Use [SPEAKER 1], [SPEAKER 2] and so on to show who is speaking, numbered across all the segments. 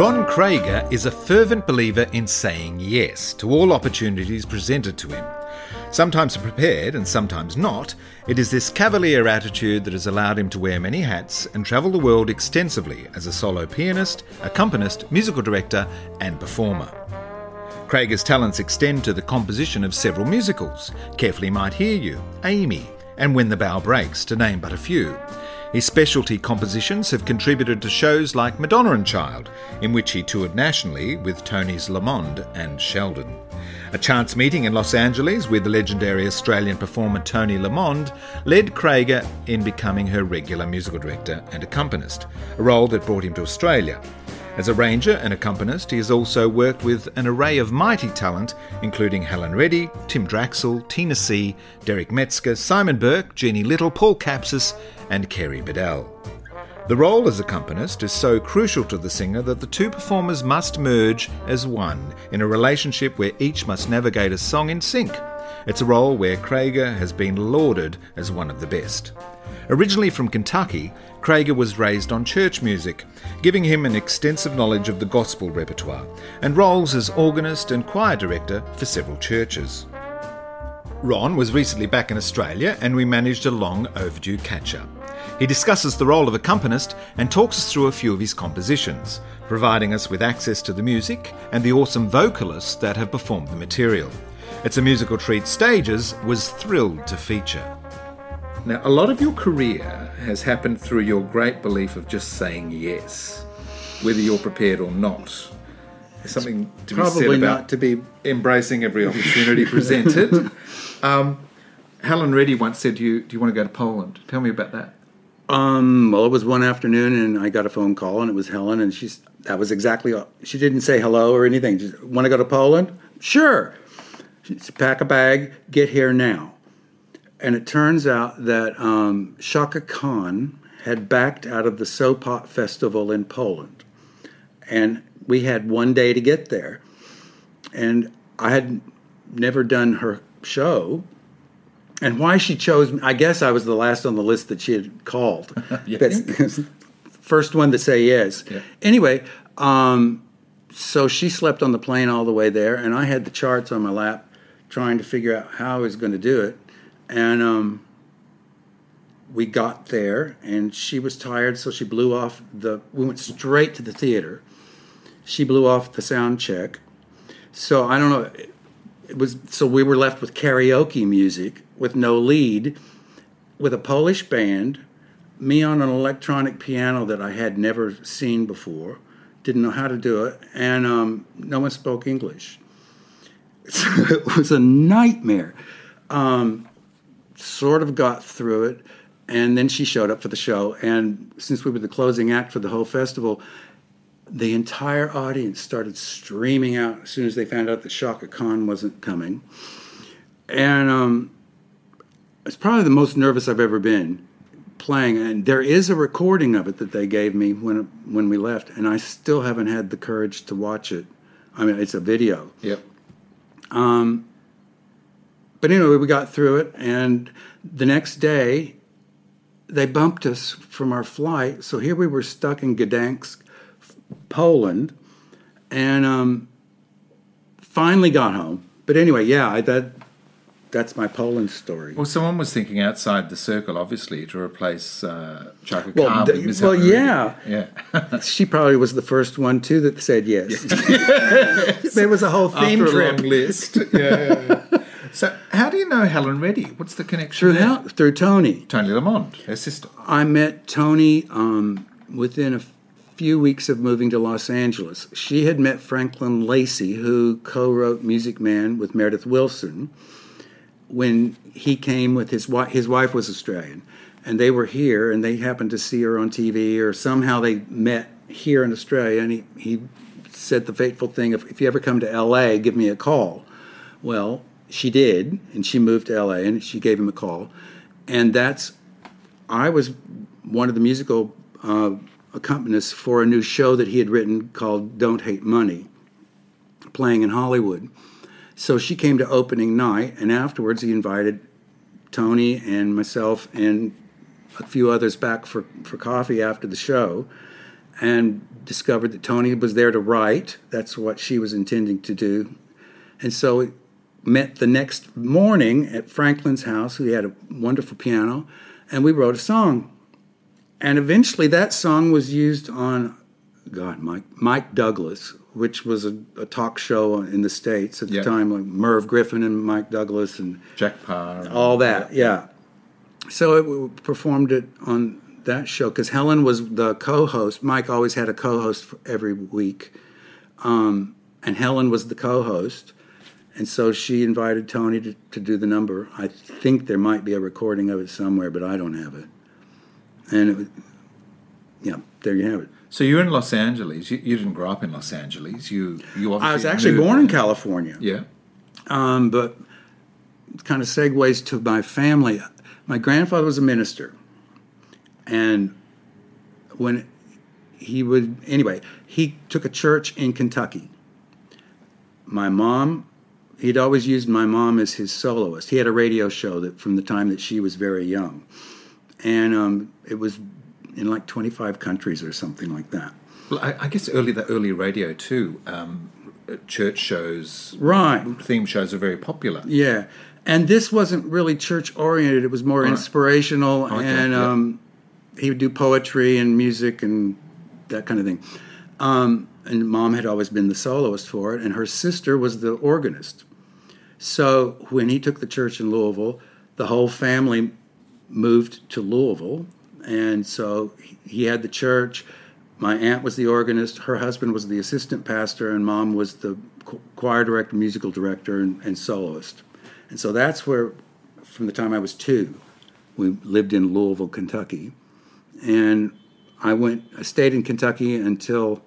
[SPEAKER 1] Ron Creager is a fervent believer in saying yes to all opportunities presented to him. Sometimes prepared and sometimes not, it is this cavalier attitude that has allowed him to wear many hats and travel the world extensively as a solo pianist, accompanist, musical director, and performer. Creager's talents extend to the composition of several musicals Careful He Might Hear You, Amy, and When the Bough Breaks, to name but a few. His specialty compositions have contributed to shows like Madonna and Child, in which he toured nationally with Tony's Lamond and Sheldon. A chance meeting in Los Angeles with the legendary Australian performer Toni Lamond led Creager in becoming her regular musical director and accompanist, a role that brought him to Australia. As a ranger and accompanist, he has also worked with an array of mighty talent, including Helen Reddy, Tim Draxl, Tina C., Derek Metzger, Simon Burke, Jeannie Little, Paul Capsis, and Kerrie Biddell. The role as accompanist is so crucial to the singer that the two performers must merge as one in a relationship where each must navigate a song in sync. It's a role where Creager has been lauded as one of the best. Originally from Kentucky, Creager was raised on church music, giving him an extensive knowledge of the gospel repertoire, and roles as organist and choir director for several churches. Ron was recently back in Australia, and we managed a long overdue catch up. He discusses the role of accompanist and talks us through a few of his compositions, providing us with access to the music and the awesome vocalists that have performed the material. It's a musical treat Stages was thrilled to feature. Now, a lot of your career has happened through your great belief of just saying yes, whether you're prepared or not. There's something to be said
[SPEAKER 2] Probably
[SPEAKER 1] about
[SPEAKER 2] not to be.
[SPEAKER 1] embracing every opportunity presented. Um, Helen Reddy once said to you, Do you want to go to Poland? Tell me about that.
[SPEAKER 2] Um, well, it was one afternoon, and I got a phone call, and it was Helen, and she's that was exactly. all- She didn't say hello or anything. Just want to go to Poland? Sure. She said, pack a bag, get here now. And it turns out that um, Chaka Khan had backed out of the Sopot Festival in Poland, and we had one day to get there. And I had never done her show, and why she chose me, I guess I was the last on the list that she had called.
[SPEAKER 1] Yeah.
[SPEAKER 2] That's- First one to say yes.
[SPEAKER 1] Yeah.
[SPEAKER 2] Anyway, um, so she slept on the plane all the way there, and I had the charts on my lap trying to figure out how I was going to do it. And um, we got there, and she was tired, so she blew off the. We went straight to the theater. She blew off the sound check. So I don't know. It was so we were left with karaoke music with no lead, with a Polish band, me on an electronic piano that I had never seen before, didn't know how to do it, and um, no one spoke English. So it was a nightmare. Um, sort of got through it, and then she showed up for the show. And since we were the closing act for the whole festival, the entire audience started streaming out as soon as they found out that Chaka Khan wasn't coming. And um, it's probably the most nervous I've ever been playing. And there is a recording of it that they gave me when when we left, and I still haven't had the courage to watch it. I mean, it's a video.
[SPEAKER 1] Yep.
[SPEAKER 2] But anyway, we got through it, and the next day, they bumped us from our flight. So here we were stuck in Gdansk, Poland, and um, finally got home. But anyway, yeah, I, that that's my Poland story.
[SPEAKER 1] Well, someone was thinking outside the circle, obviously, to replace uh, Chaka
[SPEAKER 2] Well,
[SPEAKER 1] Khan
[SPEAKER 2] well, yeah.
[SPEAKER 1] Yeah.
[SPEAKER 2] She probably was the first one too that said yes. there was a whole theme
[SPEAKER 1] After
[SPEAKER 2] trip
[SPEAKER 1] list. yeah, yeah, yeah. So, how do you know Helen Reddy? What's the connection
[SPEAKER 2] through how, through Toni.
[SPEAKER 1] Toni Lamond, her sister.
[SPEAKER 2] I met Toni um, within a few weeks of moving to Los Angeles. She had met Franklin Lacey, who co wrote Music Man with Meredith Willson, when he came with his wife. His wife was Australian, and they were here, and they happened to see her on TV, or somehow they met here in Australia, and he, he said the fateful thing if, if you ever come to LA, give me a call. Well, she did, and she moved to LA, and she gave him a call. And that's I was one of the musical uh, accompanists for a new show that he had written called Don't Hate Money, playing in Hollywood. So she came to opening night, and afterwards he invited Toni and myself and a few others back for, for coffee after the show. and discovered that Toni was there to write. That's what she was intending to do. And so met the next morning at Franklin's house. We had a wonderful piano, and we wrote a song. And eventually that song was used on, God, Mike, Mike Douglas, which was a, a talk show in the States at the
[SPEAKER 1] Yeah.
[SPEAKER 2] time, like Merv Griffin and Mike Douglas and
[SPEAKER 1] Jack Paar.
[SPEAKER 2] all that, yeah. So it, we performed it on that show because Helen was the co-host. Mike always had a co-host for every week, um, and Helen was the co-host. And so she invited Toni to, to do the number. I think there might be a recording of it somewhere, but I don't have it. And it was, yeah, there you have it.
[SPEAKER 1] So you're in Los Angeles. You, you didn't grow up in Los Angeles. You you obviously
[SPEAKER 2] I was actually
[SPEAKER 1] moved-
[SPEAKER 2] born in California.
[SPEAKER 1] Yeah.
[SPEAKER 2] Um, but it kind of segues to my family. My grandfather was a minister, and when he would anyway, he took a church in Kentucky. My mom, he'd always used my mom as his soloist. He had a radio show that from the time that she was very young, and um, it was in like twenty five countries or something like that.
[SPEAKER 1] Well, I, I guess early the early radio too. Um, church shows,
[SPEAKER 2] Right.
[SPEAKER 1] theme shows are very popular.
[SPEAKER 2] Yeah, and this wasn't really church oriented. It was more inspirational,
[SPEAKER 1] Okay,
[SPEAKER 2] and
[SPEAKER 1] yeah.
[SPEAKER 2] um, he would do poetry and music and that kind of thing. Um, and mom had always been the soloist for it, and her sister was the organist. So when he took the church in Louisville, the whole family moved to Louisville, and so he- had the church. My aunt was the organist. Her husband was the assistant pastor, and mom was the choir director, musical director, and, and soloist. And so that's where, from the time I was two, we lived in Louisville, Kentucky, and I went. I stayed in Kentucky until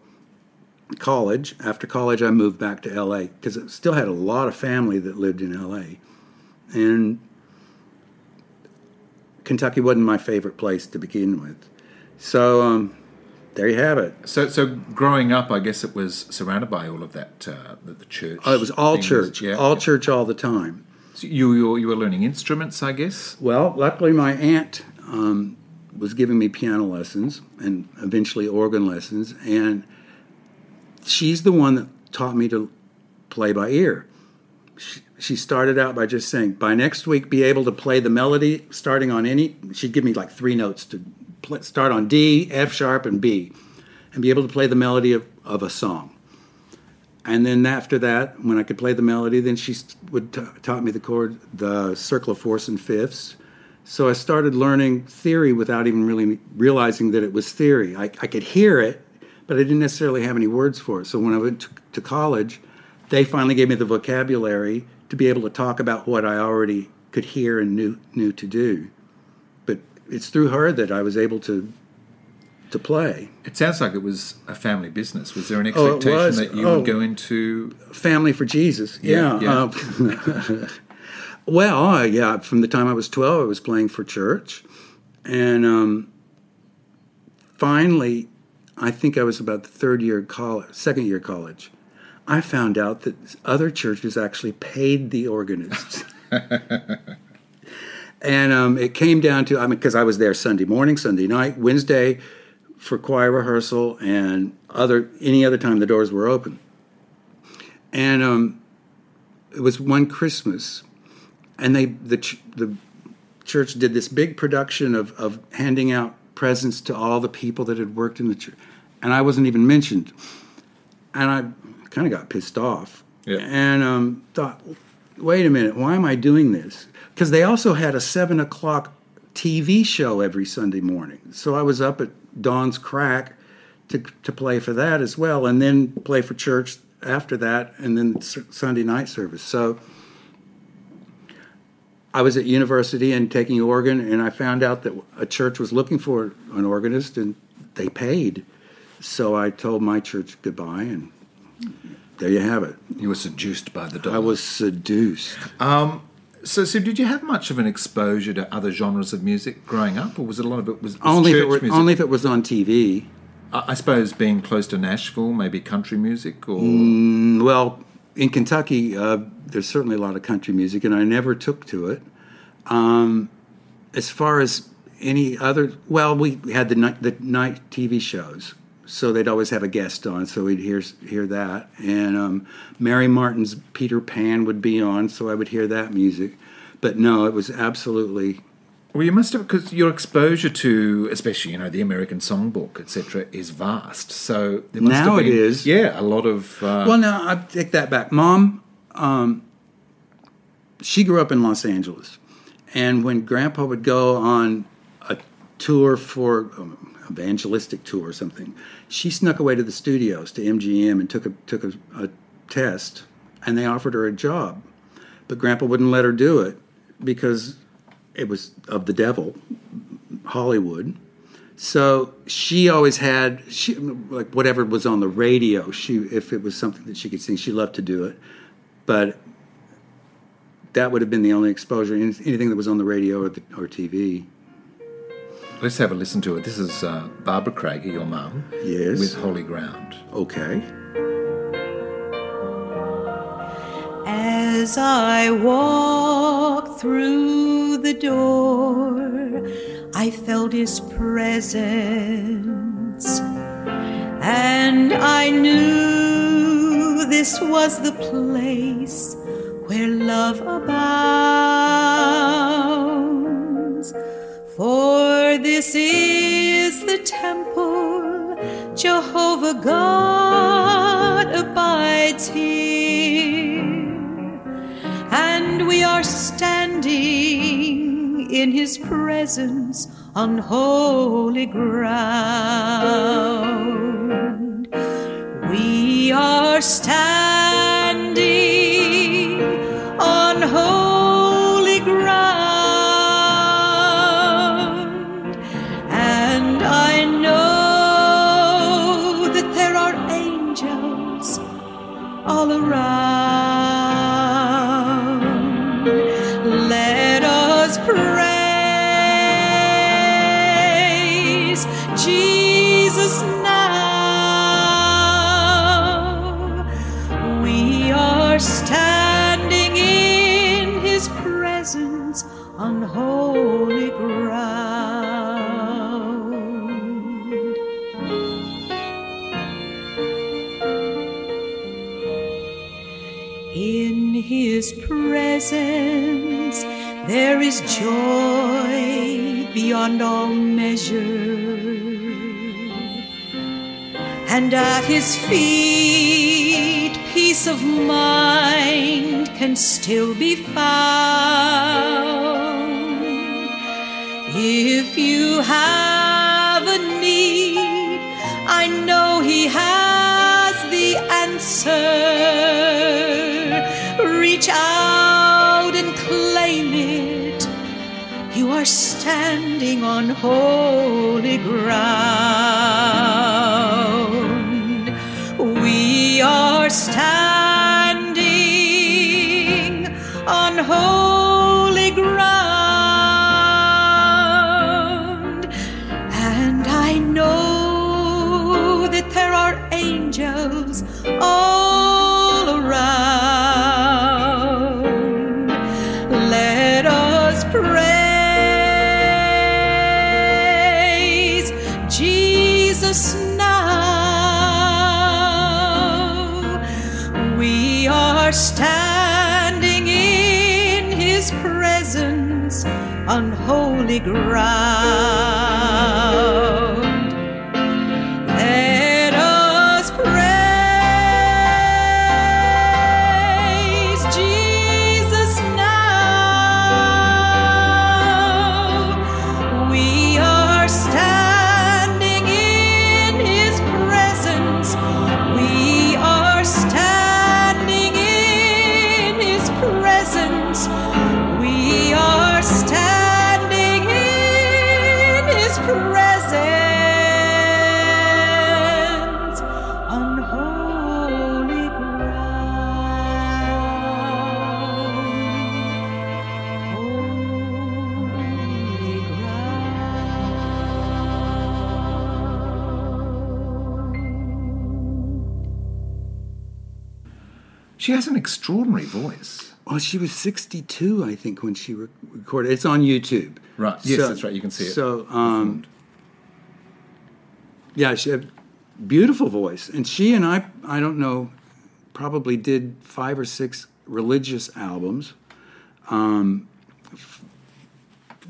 [SPEAKER 2] college. After college, I moved back to L.A. because I still had a lot of family that lived in L.A. And Kentucky wasn't my favorite place to begin with. So um, there you have it.
[SPEAKER 1] So, so growing up, I guess it was surrounded by all of that, uh, the, the church.
[SPEAKER 2] Oh, it was all
[SPEAKER 1] things.
[SPEAKER 2] church,
[SPEAKER 1] Yeah.
[SPEAKER 2] all church all the time.
[SPEAKER 1] So you, you you were learning instruments, I guess.
[SPEAKER 2] Well, luckily, my aunt um, was giving me piano lessons and eventually organ lessons, and she's the one that taught me to play by ear. She, started out by just saying, "By next week, be able to play the melody starting on any." She'd give me like three notes to play, start on D, F sharp, and B, and be able to play the melody of, of a song. And then after that, when I could play the melody, then she would t- taught me the chord, the circle of fourths and fifths. So I started learning theory without even really realizing that it was theory. I, I could hear it, but I didn't necessarily have any words for it. So when I went to, to college, they finally gave me the vocabulary to be able to talk about what I already could hear and knew knew to do. But it's through her that I was able to to play.
[SPEAKER 1] It sounds like it was a family business. Was there an
[SPEAKER 2] Oh,
[SPEAKER 1] expectation
[SPEAKER 2] was.
[SPEAKER 1] that you
[SPEAKER 2] Oh.
[SPEAKER 1] would go into?
[SPEAKER 2] Family for Jesus.
[SPEAKER 1] Yeah,
[SPEAKER 2] Yeah.
[SPEAKER 1] yeah.
[SPEAKER 2] uh, well, uh, yeah. From the time I was twelve, I was playing for church, and um, finally, I think I was about the third year of college, second year of college. I found out that other churches actually paid the organists. and um, it came down to, I mean, because I was there Sunday morning, Sunday night, Wednesday for choir rehearsal, and other any other time the doors were open. And um, it was one Christmas, and they the ch- the church did this big production of of handing out presents to all the people that had worked in the church, and I wasn't even mentioned, and I kind of got pissed off,
[SPEAKER 1] Yeah.
[SPEAKER 2] and um, thought, wait a minute, why am I doing this? Because they also had a seven o'clock TV show every Sunday morning, so I was up at dawn's crack to to play for that as well, and then play for church after that, and then Sunday night service. So I was at university and taking organ, and I found out that a church was looking for an organist, and they paid. So I told my church goodbye, and there you have it.
[SPEAKER 1] You were seduced by the dollar.
[SPEAKER 2] I was seduced.
[SPEAKER 1] So, so did you have much of an exposure to other genres of music growing up, or was it a lot of it was, was
[SPEAKER 2] only if it were,
[SPEAKER 1] music?
[SPEAKER 2] only if it was on TV.
[SPEAKER 1] I I suppose being close to Nashville, maybe country music, or
[SPEAKER 2] Mm. Well, in Kentucky, uh, there's certainly a lot of country music, and I never took to it. Um, as far as any other, well, we had the night, the night TV shows, so they'd always have a guest on, so we'd hear hear that. And um, Mary Martin's Peter Pan would be on, so I would hear that music. But no, it was absolutely
[SPEAKER 1] Well, you must have because your exposure to, especially you know, the American Songbook, etc., is vast. So there must
[SPEAKER 2] Now
[SPEAKER 1] been,
[SPEAKER 2] is.
[SPEAKER 1] yeah, a lot of. Uh,
[SPEAKER 2] Well, no, I take that back. Mom, um, she grew up in Los Angeles, and when Grandpa would go on a tour for um, evangelistic tour or something, she snuck away to the studios to MGM and took a took a, a test, and they offered her a job, but Grandpa wouldn't let her do it because it was of the devil, Hollywood. So she always had she like whatever was on the radio. She if it was something that she could sing, she loved to do it. But that would have been the only exposure. Anything that was on the radio or, the, or TV.
[SPEAKER 1] let's have a listen to it. This is uh, Barbara Craig, your mum,
[SPEAKER 2] Yes.
[SPEAKER 1] with Holy Ground.
[SPEAKER 2] Okay.
[SPEAKER 3] As I walked through the door, I felt his presence, and I knew this was the place where love abounds. For this is the temple, Jehovah God abides here standing in his presence on holy ground. We are standing joy beyond all measure. And at his feet, peace of mind can still be found. If you have a need, I know He has the answer. Reach out are standing on holy ground. We are standing on holy presence on holy ground.
[SPEAKER 1] She has an extraordinary voice.
[SPEAKER 2] Well, she was 62, I think, when she re- recorded. It's on YouTube.
[SPEAKER 1] Right. Yes, that's right. You can see it.
[SPEAKER 2] So, um, yeah, she, had beautiful voice. And she and I, I don't know, probably did five or six religious albums. Um,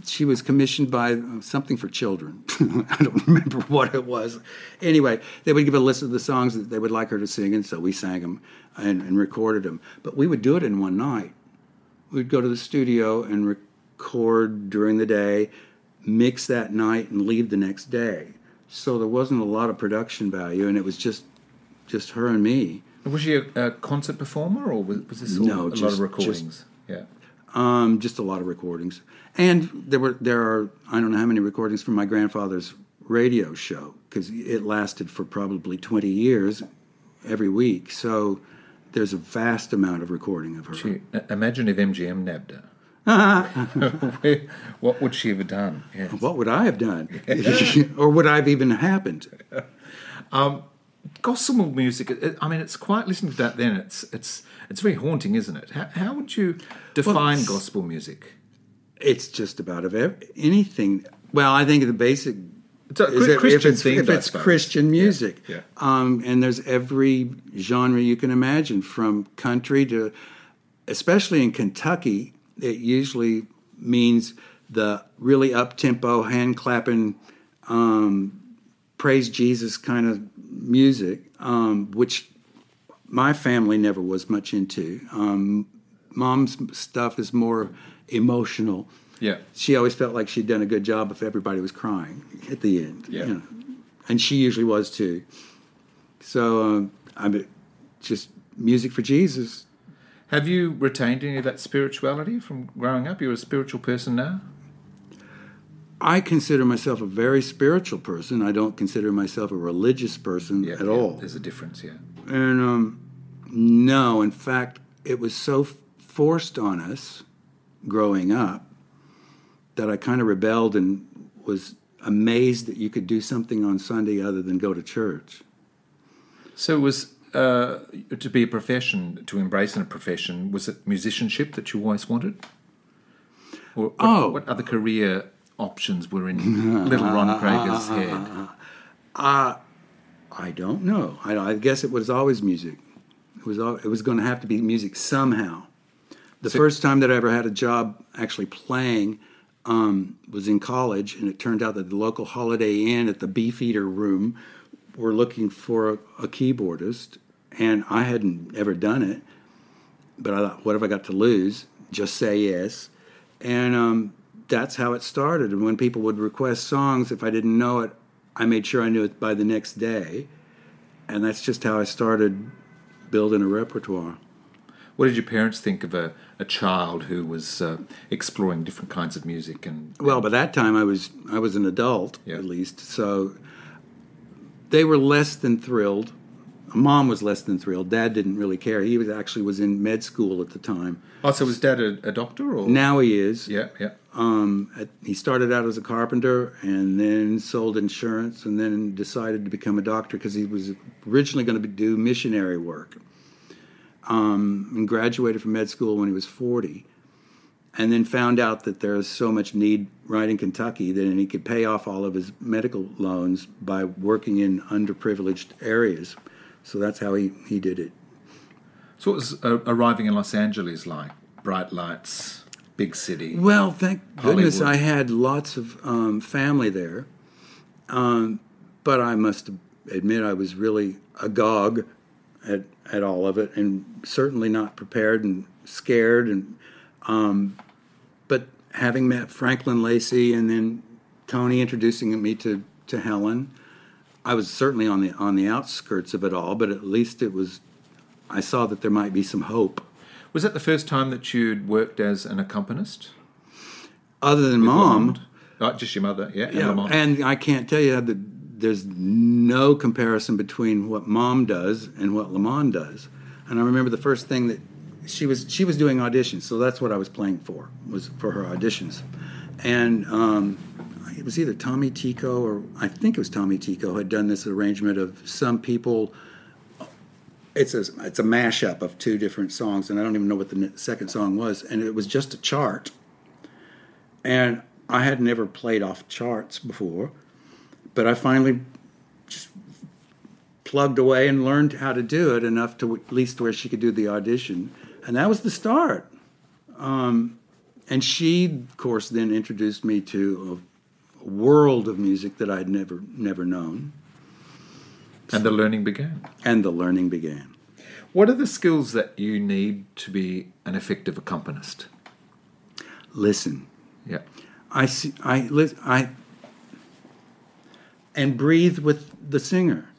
[SPEAKER 2] she was commissioned by something for children. I don't remember what it was. Anyway, they would give a list of the songs that they would like her to sing, and so we sang them and, and recorded them. But we would do it in one night. We'd go to the studio and record during the day, mix that night, and leave the next day. So there wasn't a lot of production value, and it was just just her and me.
[SPEAKER 1] Was she a, a concert performer, or was, was this all
[SPEAKER 2] No,
[SPEAKER 1] a lot of recordings? yeah.
[SPEAKER 2] Um, just a lot of recordings, and there were there are I don't know how many recordings from my grandfather's radio show because it lasted for probably twenty years, every week. So there's a vast amount of recording of her.
[SPEAKER 1] She, uh, imagine if MGM nabbed her. what would she have done? Yes.
[SPEAKER 2] what would I have done, or would I have even happened?
[SPEAKER 1] Gospel music. I mean, it's quite listening to that. Then it's it's it's very haunting, isn't it? How, how would you define
[SPEAKER 2] it's-
[SPEAKER 1] gospel music?
[SPEAKER 2] It's just about of anything. Well, I think the basic
[SPEAKER 1] It's a
[SPEAKER 2] is
[SPEAKER 1] Chri-
[SPEAKER 2] if
[SPEAKER 1] Christian
[SPEAKER 2] it's,
[SPEAKER 1] theme,
[SPEAKER 2] if it's. Christian music.
[SPEAKER 1] yeah.
[SPEAKER 2] Um, and there's every genre you can imagine, from country to, especially in Kentucky, it usually means the really up tempo, hand clapping, um, praise Jesus kind of music, um, which my family never was much into. Um, mom's stuff is more emotional.
[SPEAKER 1] Yeah.
[SPEAKER 2] She always felt like she'd done a good job if everybody was crying at the end.
[SPEAKER 1] Yeah.
[SPEAKER 2] you know. And she usually was too. So um, I mean, just music for Jesus.
[SPEAKER 1] Have you retained any of that spirituality from growing up? You're a spiritual person now.
[SPEAKER 2] I consider myself a very spiritual person. I don't consider myself a religious person at
[SPEAKER 1] yeah,
[SPEAKER 2] all.
[SPEAKER 1] There's a difference. Yeah.
[SPEAKER 2] And um, no, in fact, it was so f- forced on us growing up that I kind of rebelled and was amazed that you could do something on Sunday other than go to church.
[SPEAKER 1] So was uh, to be a profession, to embrace in a profession, was it musicianship that you always wanted? Or what,
[SPEAKER 2] Oh.
[SPEAKER 1] what other career options were in little Ron Creager's head?
[SPEAKER 2] I don't know. I, I guess it was always music. It was al- it was going to have to be music somehow. The
[SPEAKER 1] So-
[SPEAKER 2] first time that I ever had a job actually playing um, was in college, and it turned out that the local Holiday Inn at the Beefeater Room were looking for a, a keyboardist, and I hadn't ever done it. But I thought, what have I got to lose? Just say yes, and um, that's how it started. And when people would request songs, if I didn't know it, I made sure I knew it by the next day, and that's just how I started building a repertoire.
[SPEAKER 1] What did your parents think of a, a child who was uh, exploring different kinds of music? And
[SPEAKER 2] Well, by that time I was I was an adult
[SPEAKER 1] Yeah.
[SPEAKER 2] at least, so they were less than thrilled. Mom was less than thrilled. Dad didn't really care. He was actually was in med school at the time.
[SPEAKER 1] oh, so was Dad a, a doctor or
[SPEAKER 2] Now he is.
[SPEAKER 1] Yeah, yeah.
[SPEAKER 2] Um, at, he started out as a carpenter and then sold insurance and then decided to become a doctor because he was originally going to do missionary work. Um, and graduated from med school when he was 40. And then found out that there is so much need right in Kentucky that he could pay off all of his medical loans by working in underprivileged areas. So that's how he, he did it.
[SPEAKER 1] So what was uh, arriving in Los Angeles like? Bright lights, big city.
[SPEAKER 2] Well, thank goodness I had lots of um, family there. Um, but I must admit I was really agog at, at all of it and certainly not prepared and scared. And um, But having met Franklin Lacey and then Toni introducing me to, to Helen, I was certainly on the, on the outskirts of it all, but at least it was, I saw that there might be some hope.
[SPEAKER 1] Was that the first time that you'd worked as an accompanist?
[SPEAKER 2] Other than mom,
[SPEAKER 1] Lamond? Oh, just your mother, yeah. and
[SPEAKER 2] Yeah,
[SPEAKER 1] Lamond.
[SPEAKER 2] and I can't tell you that there's no comparison between what mom does and what Lamond does. And I remember the first thing that she was she was doing auditions, so that's what I was playing for was for her auditions, and um, it was either Tommy Tycho or I think it was Tommy Tycho had done this arrangement of some people. It's a it's a mashup of two different songs, and I don't even know what the second song was, and it was just a chart. And I had never played off charts before, but I finally just plugged away and learned how to do it enough to at least where she could do the audition, and that was the start. Um, and she, of course, then introduced me to a world of music that I'd never never known,
[SPEAKER 1] And the learning began.
[SPEAKER 2] and the learning began.
[SPEAKER 1] What are the skills that you need to be an effective accompanist?
[SPEAKER 2] Listen,
[SPEAKER 1] Yeah.
[SPEAKER 2] I see, I I and breathe with the singer.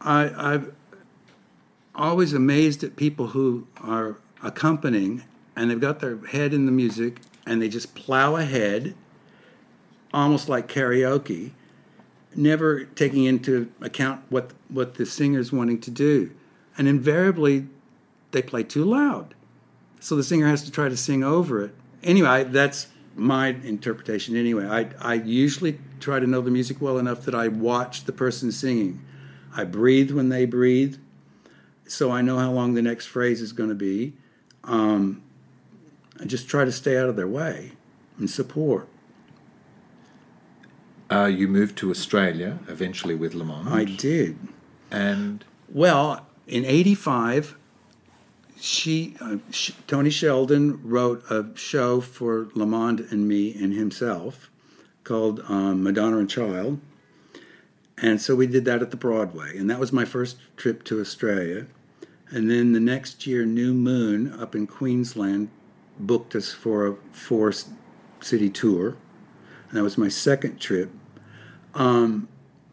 [SPEAKER 2] I I've always amazed at people who are accompanying and they've got their head in the music and they just plow ahead, almost like karaoke, never taking into account what what the singer's wanting to do, and invariably they play too loud so the singer has to try to sing over it. Anyway, that's my interpretation. Anyway, I I usually try to know the music well enough that I watch the person singing. I breathe when they breathe, so I know how long the next phrase is going to be. Um, I just try to stay out of their way and support.
[SPEAKER 1] Uh, you moved to Australia eventually with Lamond.
[SPEAKER 2] I did.
[SPEAKER 1] and
[SPEAKER 2] Well, in '85, she, uh, sh- Tony Sheldon wrote a show for Lamond and me and himself called um, Madonna and Child, and so we did that at the Broadway, and that was my first trip to Australia. And then the next year, New Moon up in Queensland booked us for a four city tour, and that was my second trip. Um,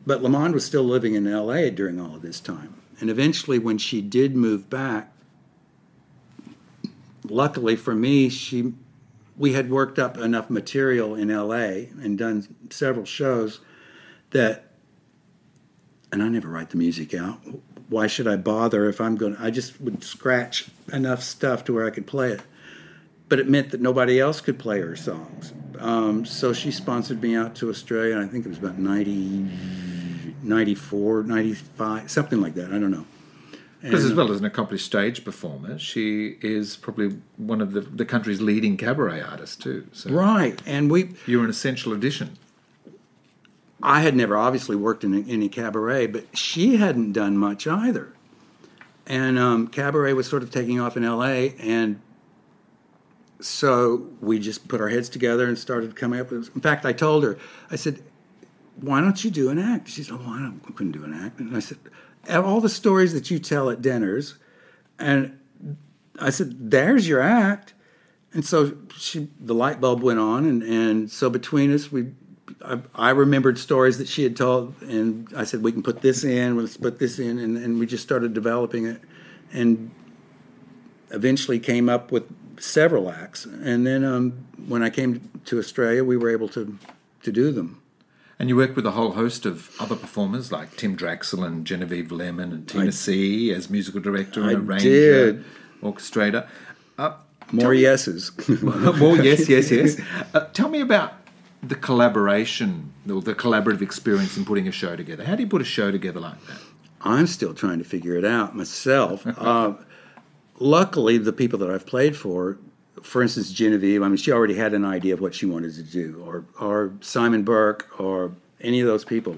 [SPEAKER 2] but Lamond was still living in LA during all of this time. And eventually, when she did move back, luckily for me, she we had worked up enough material in LA and done several shows that and I never write the music out. Why should I bother if I'm going to I just would scratch enough stuff to where I could play it. But it meant that nobody else could play her songs. Um, so she sponsored me out to Australia. I think it was about 90, 94, 95, something like that. I don't know.
[SPEAKER 1] Because as well as an accomplished stage performer, she is probably one of the, the country's leading cabaret artists too. So
[SPEAKER 2] Right. And we,
[SPEAKER 1] you're an essential addition.
[SPEAKER 2] I had never obviously worked in any cabaret, but she hadn't done much either. And um, cabaret was sort of taking off in LA, and so we just put our heads together and started coming up with. In fact, I told her, I said, "Why don't you do an act?" She said, "Oh, I, don't, I couldn't do an act." And I said, "Of "All the stories that you tell at dinners," and I said, "There's your act." And so she, the light bulb went on, and, and so between us, we, I, I remembered stories that she had told, and I said, we can put this in, let's put this in, and, and we just started developing it, and eventually came up with several acts. And then um, when I came to Australia, we were able to to do them.
[SPEAKER 1] And you work with a whole host of other performers like Tim Draxl and Genevieve Lemon and Tina C as musical director and
[SPEAKER 2] I
[SPEAKER 1] arranger,
[SPEAKER 2] did.
[SPEAKER 1] orchestrator. Uh,
[SPEAKER 2] More yeses.
[SPEAKER 1] more yes, yes, yes. Uh, tell me about the collaboration or the collaborative experience in putting a show together. How do you put a show together like that?
[SPEAKER 2] I'm still trying to figure it out myself. uh, luckily, the people that I've played for, for instance, Genevieve, I mean, she already had an idea of what she wanted to do, or or Simon Burke, or any of those people.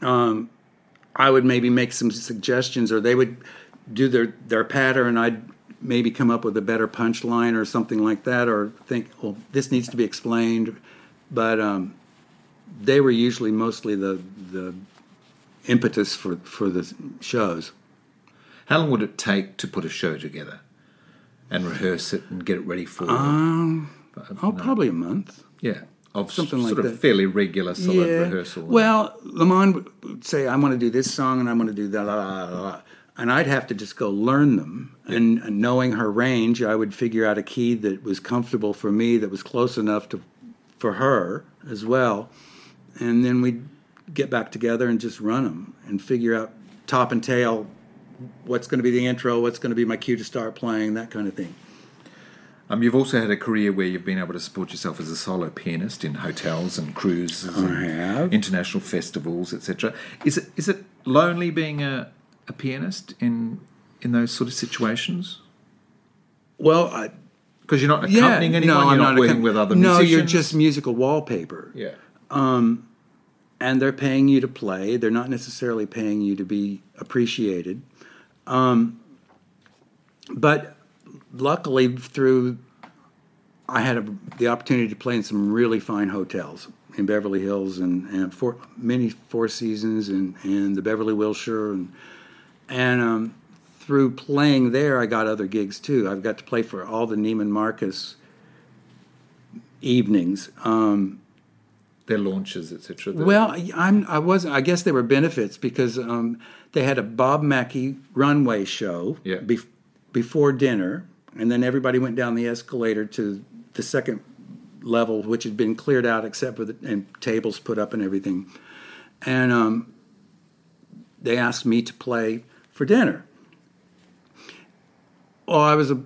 [SPEAKER 2] Um, I would maybe make some suggestions, or they would do their their pattern. I'd maybe come up with a better punchline or something like that, or think, well, this needs to be explained. But um, they were usually mostly the the impetus for for the shows.
[SPEAKER 1] How long would it take to put a show together and rehearse it and get it ready for?
[SPEAKER 2] Um, oh, probably a month.
[SPEAKER 1] yeah, of
[SPEAKER 2] something
[SPEAKER 1] sort
[SPEAKER 2] like
[SPEAKER 1] of
[SPEAKER 2] that.
[SPEAKER 1] fairly regular solid rehearsal.
[SPEAKER 2] Well, Lamond would say, "I want to do this song and I want to do that," la, la, la, la. and I'd have to just go learn them. And, and knowing her range, I would figure out a key that was comfortable for me, that was close enough to for her as well, and then we'd get back together and just run them and figure out top and tail. What's going to be the intro? What's going to be my cue to start playing? That kind of thing.
[SPEAKER 1] Um, you've also had a career where you've been able to support yourself as a solo pianist in hotels and cruises, and international festivals, etc. Is it is it lonely being a, a pianist in in those sort of situations?
[SPEAKER 2] Well, I,
[SPEAKER 1] Because you're not accompanying anyone,
[SPEAKER 2] no,
[SPEAKER 1] you're
[SPEAKER 2] I'm
[SPEAKER 1] not, working
[SPEAKER 2] accom-
[SPEAKER 1] with other
[SPEAKER 2] no,
[SPEAKER 1] musicians.
[SPEAKER 2] you're just musical wallpaper.
[SPEAKER 1] yeah.
[SPEAKER 2] and they're paying you to play. They're not necessarily paying you to be appreciated. Um, but luckily, through I had a, the opportunity to play in some really fine hotels in Beverly Hills and, and many Four Seasons and, and the Beverly Wilshire and and um, through playing there, I got other gigs too. I've got to play for all the Neiman Marcus evenings. Um,
[SPEAKER 1] Their launches, etc.
[SPEAKER 2] well, I'm I wasn't. I guess there were benefits because um, they had a Bob Mackie runway show
[SPEAKER 1] Yeah.
[SPEAKER 2] bef- before dinner, and then everybody went down the escalator to the second level, which had been cleared out except for the and tables put up and everything. And um, they asked me to play for dinner. Oh, I was a.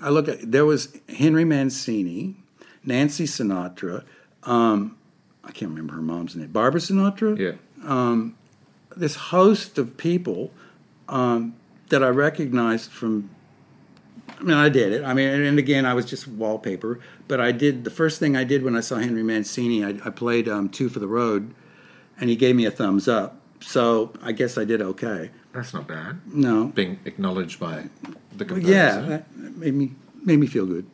[SPEAKER 2] I look at there was Henry Mancini, Nancy Sinatra. Um, I can't remember her mom's name. Barbara Sinatra
[SPEAKER 1] yeah.
[SPEAKER 2] this host of people um, that I recognized from. I mean, I did it. I mean, and, and again, I was just wallpaper. But I did the first thing I did when I saw Henry Mancini. I, I played um, Two for the Road, and he gave me a thumbs up. So I guess I did okay.
[SPEAKER 1] That's not bad.
[SPEAKER 2] No,
[SPEAKER 1] Being acknowledged by the composer.
[SPEAKER 2] yeah, that made me made me feel good.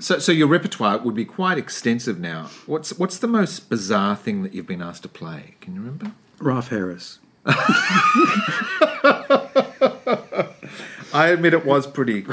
[SPEAKER 1] So, so your repertoire would be quite extensive now. What's what's the most bizarre thing that you've been asked to play? Can you remember?
[SPEAKER 2] Rolf Harris.
[SPEAKER 1] I admit it was pretty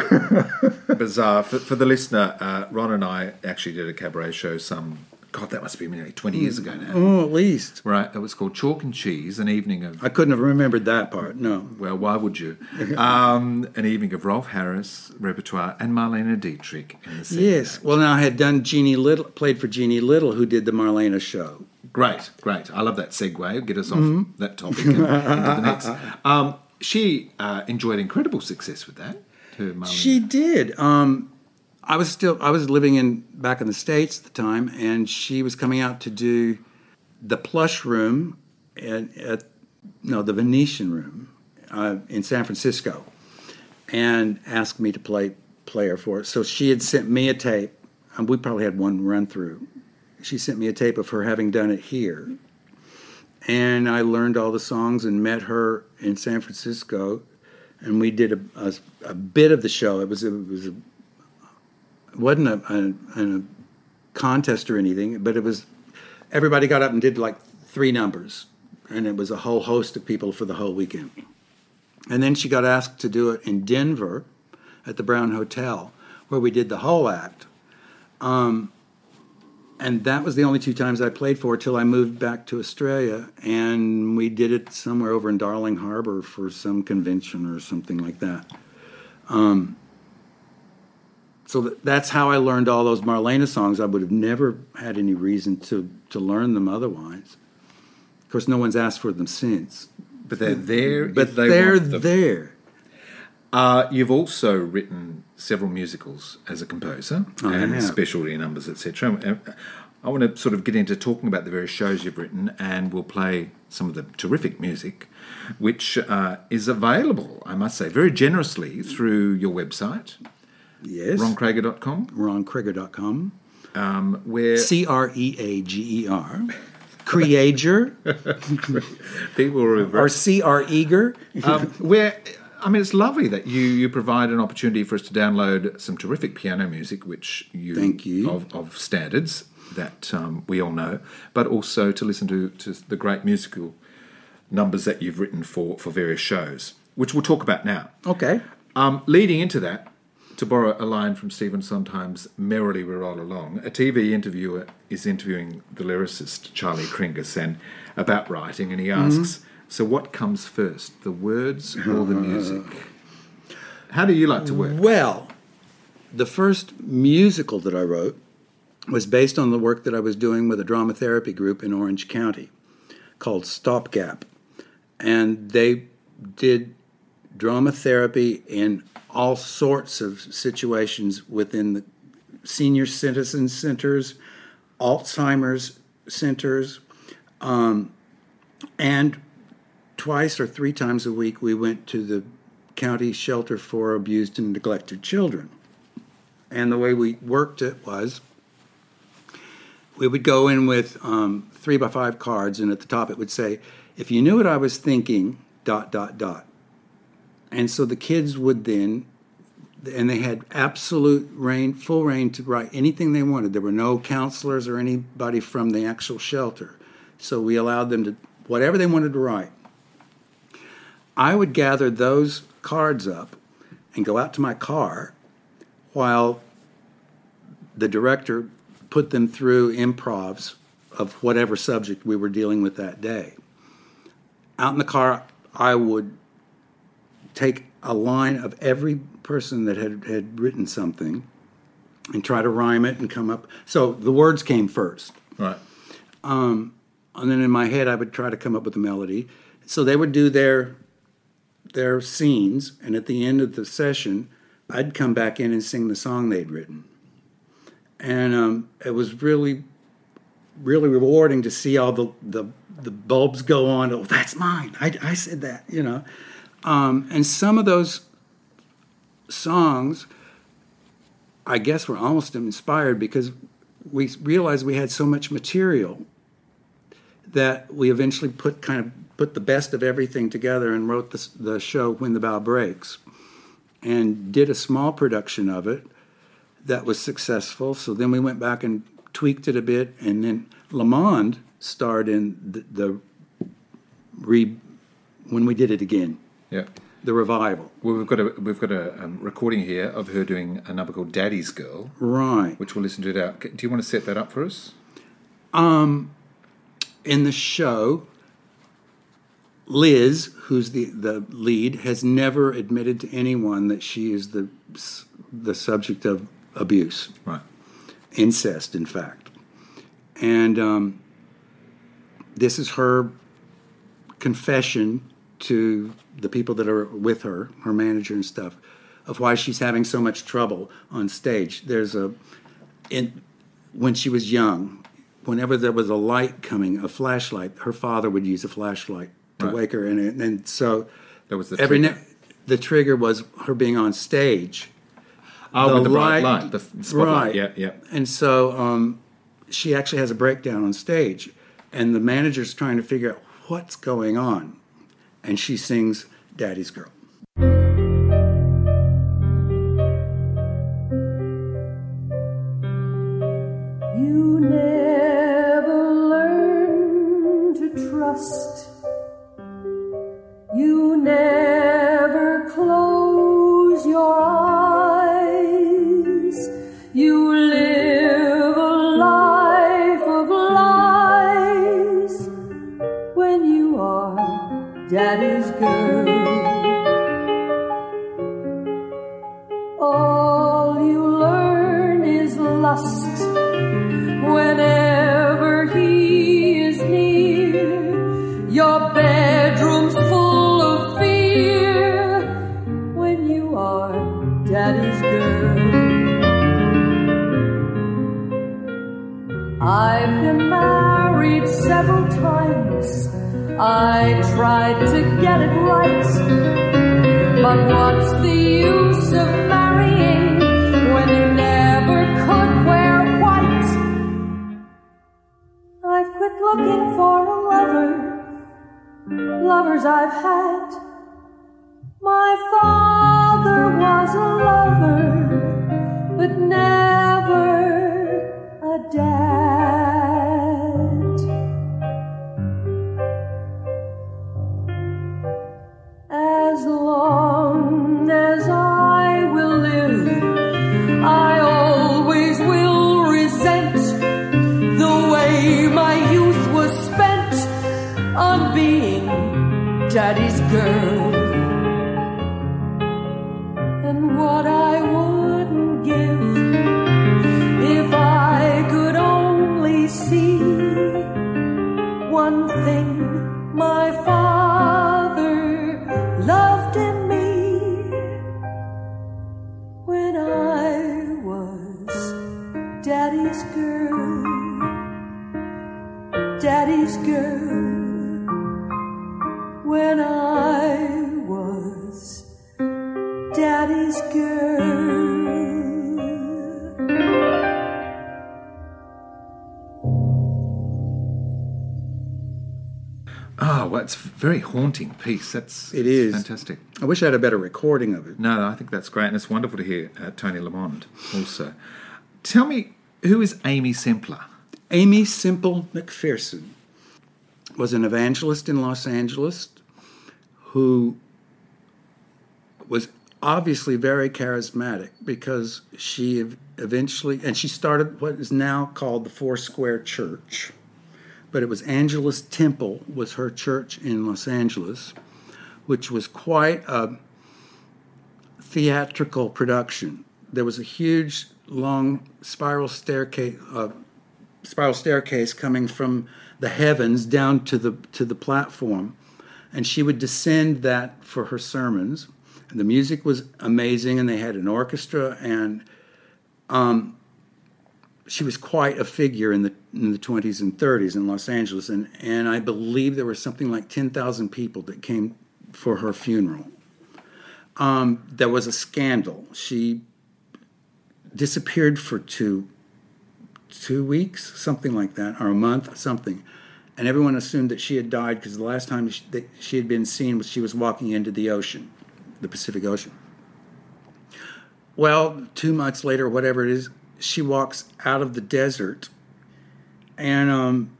[SPEAKER 1] bizarre. For, for the listener, uh, Ron and I actually did a cabaret show some, God, that must be nearly 20 years ago now.
[SPEAKER 2] Oh, at least
[SPEAKER 1] Right, it was called Chalk and Cheese, an evening of,
[SPEAKER 2] I couldn't have remembered that part. No.
[SPEAKER 1] well, why would you? Um, an evening of Rolf Harris repertoire and Marlene Dietrich in the second
[SPEAKER 2] Yes.
[SPEAKER 1] act.
[SPEAKER 2] Well, now I had done Jeannie Little, played for Jeannie Little, who did the Marlena show.
[SPEAKER 1] Great, great. I love that segue. Get us off that topic and the next. Um, she uh, enjoyed incredible success with that.
[SPEAKER 2] She did. Um, I was still I was living in back in the states at the time, and she was coming out to do the Plush Room at, at no the Venetian Room uh, in San Francisco, and asked me to play play her for it. So she had sent me a tape, and we probably had one run through. She sent me a tape of her having done it here, and I learned all the songs and met her in San Francisco, and we did a, a, a bit of the show. It was it was a, wasn't a, a, a contest or anything, but it was everybody got up and did like three numbers, and it was a whole host of people for the whole weekend. And then she got asked to do it in Denver at the Brown Hotel, where we did the whole act. Um, and that was the only two times I played for till I moved back to Australia, and we did it somewhere over in Darling Harbour for some convention or something like that. Um, so th- that's how I learned all those Marlena songs. I would have never had any reason to to learn them otherwise. Of course, no one's asked for them since,
[SPEAKER 1] but they're there.
[SPEAKER 2] but
[SPEAKER 1] they
[SPEAKER 2] they're there.
[SPEAKER 1] Uh, you've also written several musicals as a composer
[SPEAKER 2] I
[SPEAKER 1] and
[SPEAKER 2] have.
[SPEAKER 1] specialty numbers, etc. I want to sort of get into talking about the various shows you've written, and we'll play some of the terrific music, which uh, is available, I must say, very generously through your website,
[SPEAKER 2] Yes,
[SPEAKER 1] roncreager.com,
[SPEAKER 2] RonCreager.com.
[SPEAKER 1] um, where
[SPEAKER 2] C R E A G E R. Creager
[SPEAKER 1] people are
[SPEAKER 2] or C R Eager.
[SPEAKER 1] um, where I mean, it's lovely that you you provide an opportunity for us to download some terrific piano music, which you
[SPEAKER 2] Thank you.
[SPEAKER 1] of, of standards that um, we all know, but also to listen to to the great musical numbers that you've written for for various shows, which we'll talk about now.
[SPEAKER 2] Okay.
[SPEAKER 1] Um, leading into that, to borrow a line from Stephen Sondheim's Merrily We Roll Along, a TV interviewer is interviewing the lyricist Charlie Kringas and about writing, and he mm-hmm. asks, So what comes first, the words or the music? How do you like to work?
[SPEAKER 2] Well, the first musical that I wrote was based on the work that I was doing with a drama therapy group in Orange County called Stopgap. And they did drama therapy in all sorts of situations within the senior citizen centers, Alzheimer's centers, um, and twice or three times a week we went to the county shelter for abused and neglected children. And the way we worked it was we would go in with um, three by five cards, and at the top it would say, "If you knew what I was thinking." Dot dot dot. And so the kids would then, and they had absolute reign, full reign to write anything they wanted. There were no counselors or anybody from the actual shelter, so we allowed them to whatever they wanted to write. I would gather those cards up and go out to my car while the director put them through improvs of whatever subject we were dealing with that day. Out in the car, I would take a line of every person that had, had written something and try to rhyme it and come up. So the words came first.
[SPEAKER 1] Right.
[SPEAKER 2] Um, and then in my head, I would try to come up with a melody. So they would do their their scenes, and at the end of the session, I'd come back in and sing the song they'd written. And um, it was really, really rewarding to see all the, the, the bulbs go on. Oh, that's mine. I, I said that, you know. Um, and some of those songs, I guess, were almost inspired because we realized we had so much material that we eventually put kind of put the best of everything together and wrote the, the show When the Bow Breaks and did a small production of it that was successful. So then we went back and tweaked it a bit, and then Lamond starred in the, the re when we did it again,
[SPEAKER 1] Yeah.
[SPEAKER 2] the revival.
[SPEAKER 1] Well, we've got a we've got a um, recording here of her doing a number called "Daddy's Girl,"
[SPEAKER 2] Right.
[SPEAKER 1] which we'll listen to it out. Do you want to set that up for us?
[SPEAKER 2] in the show, Liz, who's the, the lead, has never admitted to anyone that she is the the subject of abuse,
[SPEAKER 1] Right.
[SPEAKER 2] incest, in fact. And um, this is her confession to the people that are with her, her manager and stuff, of why she's having so much trouble on stage. There's a in when she was young, whenever there was a light coming, a flashlight, her father would use a flashlight to
[SPEAKER 1] Right.
[SPEAKER 2] wake her, and and so
[SPEAKER 1] That was the
[SPEAKER 2] every
[SPEAKER 1] trigger.
[SPEAKER 2] ne- the trigger was her being on stage.
[SPEAKER 1] Oh, with the bright
[SPEAKER 2] light-
[SPEAKER 1] light, the spotlight.
[SPEAKER 2] right.
[SPEAKER 1] Yeah, yeah.
[SPEAKER 2] And so um, she actually has a breakdown on stage, and the manager's trying to figure out what's going on, and she sings "Daddy's Girl."
[SPEAKER 1] Oh, well, it's a very haunting piece. That's
[SPEAKER 2] it is
[SPEAKER 1] fantastic.
[SPEAKER 2] I wish I had a better recording of it.
[SPEAKER 1] No, I think that's great, and it's wonderful to hear uh, Toni Lamond also. Tell me, who is Amy Simpler?
[SPEAKER 2] Aimee Semple McPherson was an evangelist in Los Angeles who was obviously very charismatic because she eventually, and she started what is now called the Foursquare Church, but it was Angelus Temple was her church in Los Angeles, which was quite a theatrical production. There was a huge, long spiral staircase, uh, spiral staircase coming from the heavens down to the to the platform, and she would descend that for her sermons. The music was amazing, and they had an orchestra, and um, she was quite a figure in the in the twenties and thirties in Los Angeles, and and I believe there were something like ten thousand people that came for her funeral. Um, there was a scandal. She disappeared for two two weeks, something like that, or a month, something. And everyone assumed that she had died because the last time she, that she had been seen was she was walking into the ocean, the Pacific Ocean. Well, two months later, whatever it is, she walks out of the desert and um,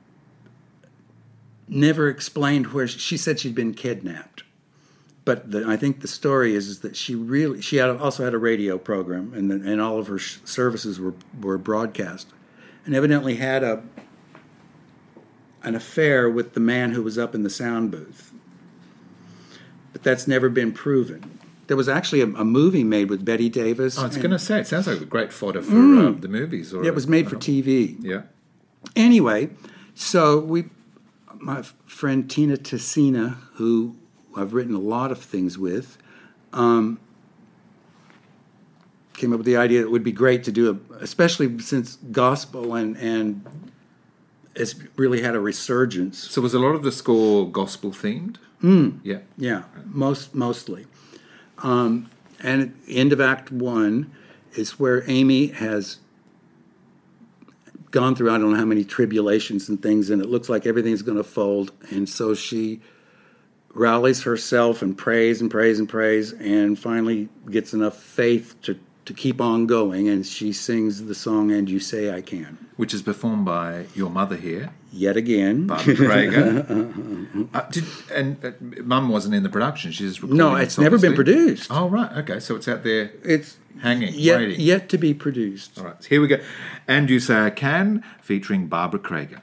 [SPEAKER 2] never explained where she, she said she'd been kidnapped. But the, I think the story is, is that she really she had also had a radio program and and all of her sh- services were were broadcast, and evidently had a an affair with the man who was up in the sound booth. But that's never been proven. There was actually a, a movie made with Bette Davis.
[SPEAKER 1] I was going to say, it sounds like a great fodder for uh, the movies. Or
[SPEAKER 2] it was made for TV.
[SPEAKER 1] Yeah.
[SPEAKER 2] Anyway, so we, my friend Tina Tessina, who I've written a lot of things with, um, came up with the idea that it would be great to do a, especially since gospel and and it's really had a resurgence.
[SPEAKER 1] So was a lot of the score gospel themed? Mm. Yeah.
[SPEAKER 2] Yeah, most mostly. Um, and end of Act One is where Aimee has gone through I don't know how many tribulations and things, and it looks like everything's going to fold. And so she rallies herself and prays and prays and prays, and finally gets enough faith to to keep on going. And she sings the song "And You Say I Can."
[SPEAKER 1] Which is performed by your mother here,
[SPEAKER 2] Yet again,
[SPEAKER 1] Barbara Creager. uh, did, and uh, Mum wasn't in the production. She's recording
[SPEAKER 2] no, it's never been produced.
[SPEAKER 1] Oh right, okay. So it's out there
[SPEAKER 2] It's
[SPEAKER 1] hanging,
[SPEAKER 2] yet
[SPEAKER 1] waiting.
[SPEAKER 2] yet to be produced.
[SPEAKER 1] All right, so here we go. And you say I can, featuring Barbara
[SPEAKER 3] Creager.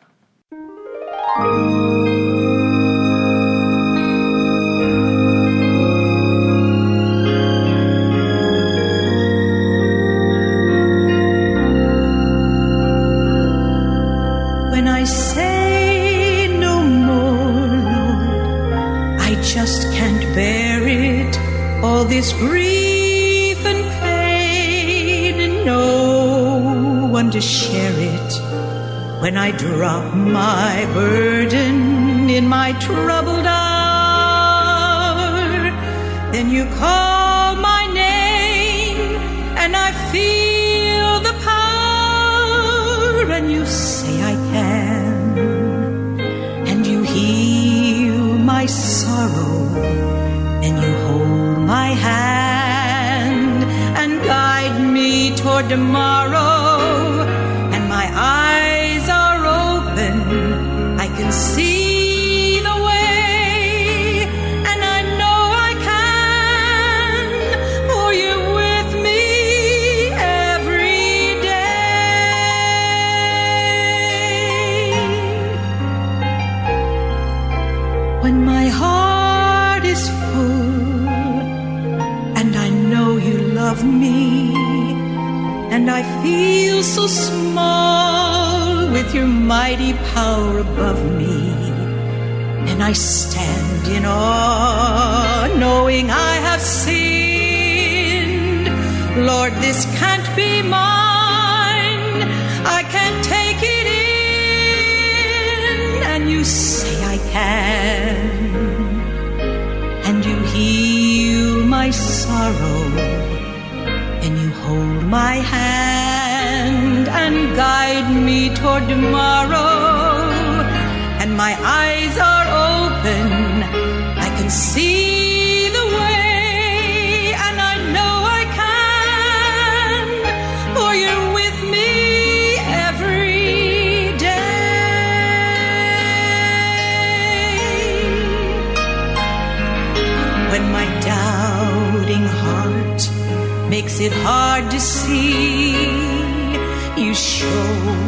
[SPEAKER 3] This grief and pain, and no one to share it. When I drop my burden in my troubled hour, then you call toward tomorrow, feel so small with your mighty power above me, and I stand in awe knowing I have sinned. Lord, this can't be mine. I can't take it in, and you say I can. And you heal my sorrow, and you hold my hand and guide me toward tomorrow, and my eyes are open. I can see the way, and I know I can, for you're with me every day. When my doubting heart makes it hard to see, show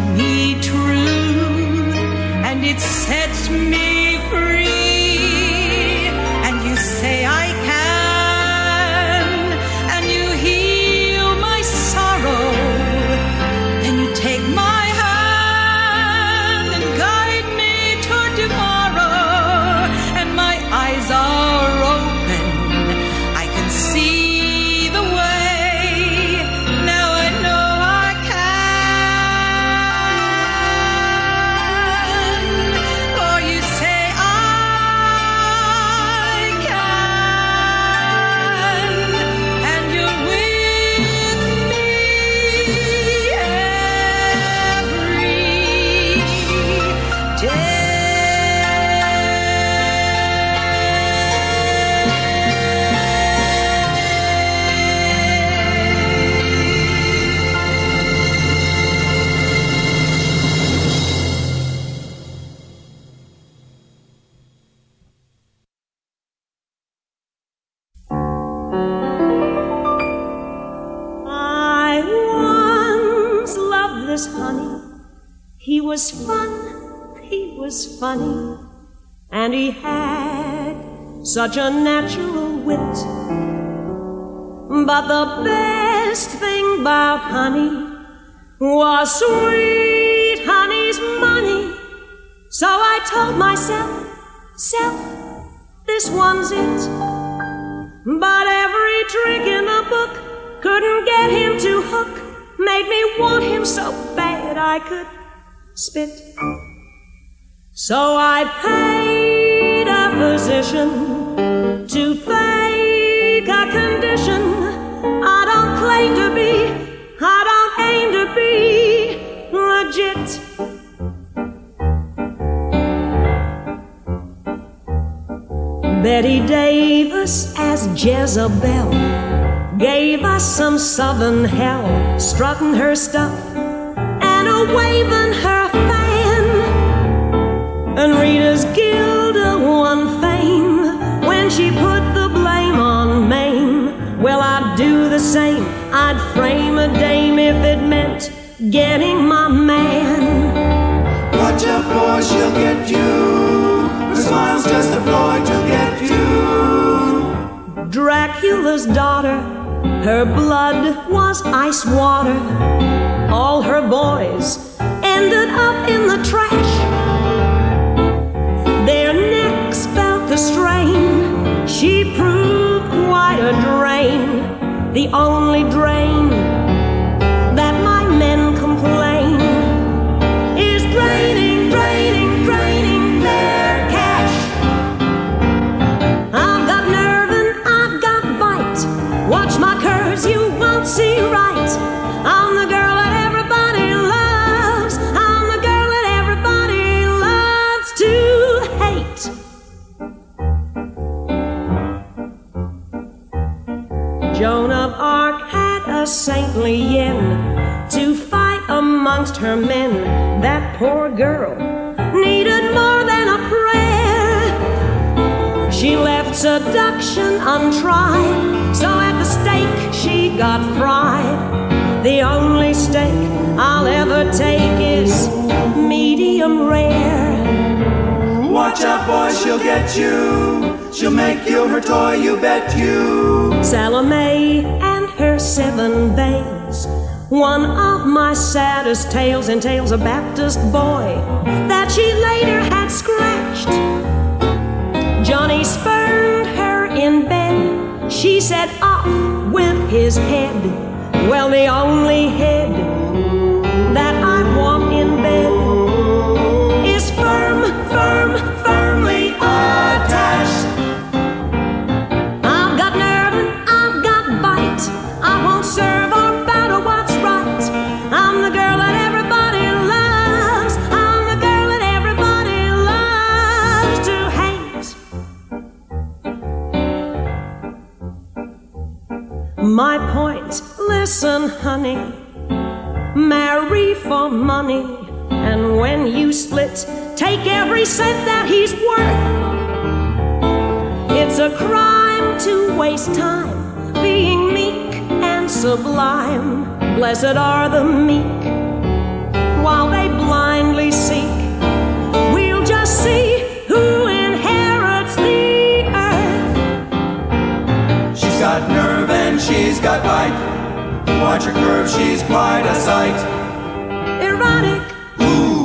[SPEAKER 3] such a natural wit. But the best thing about honey was sweet honey's money. So I told myself, self, this one's it. But every trick in the book couldn't get him to hook. Made me want him so bad I could spit. So I paid a physician claim to be, I don't aim to be legit. Bette Davis as Jezebel gave us some southern hell, strutting her stuff and a waving her fan. And Rita's Gilda won fame when she put the blame on Mame. Well, I'd do the same. I'd frame a dame if it meant getting my man.
[SPEAKER 4] Watch out, boy, she'll get you. Her smile's just a ploy to get you.
[SPEAKER 5] Dracula's daughter, her blood was ice water. All her boys ended up in the trash. Their necks felt the strain. She proved quite a drain, the only drain amongst her men. That poor girl needed more than a prayer. She left seduction untried, so at the stake she got fried. The only steak I'll ever take is medium rare.
[SPEAKER 4] Watch out, boy, she'll get you. She'll make you her toy, you bet you.
[SPEAKER 5] Salome and her seven babes. One of my saddest tales entails a Baptist boy that she later had scratched. Johnny spurned her in bed. She said, off with his head. Well, the only head
[SPEAKER 6] my point. Listen, honey, marry for money, and when you split, take every cent that he's worth. It's a crime to waste time being meek and sublime. Blessed are the meek while they blindly seek. We'll just see
[SPEAKER 4] she's got bite. Watch her curve, she's quite a sight.
[SPEAKER 6] Erotic,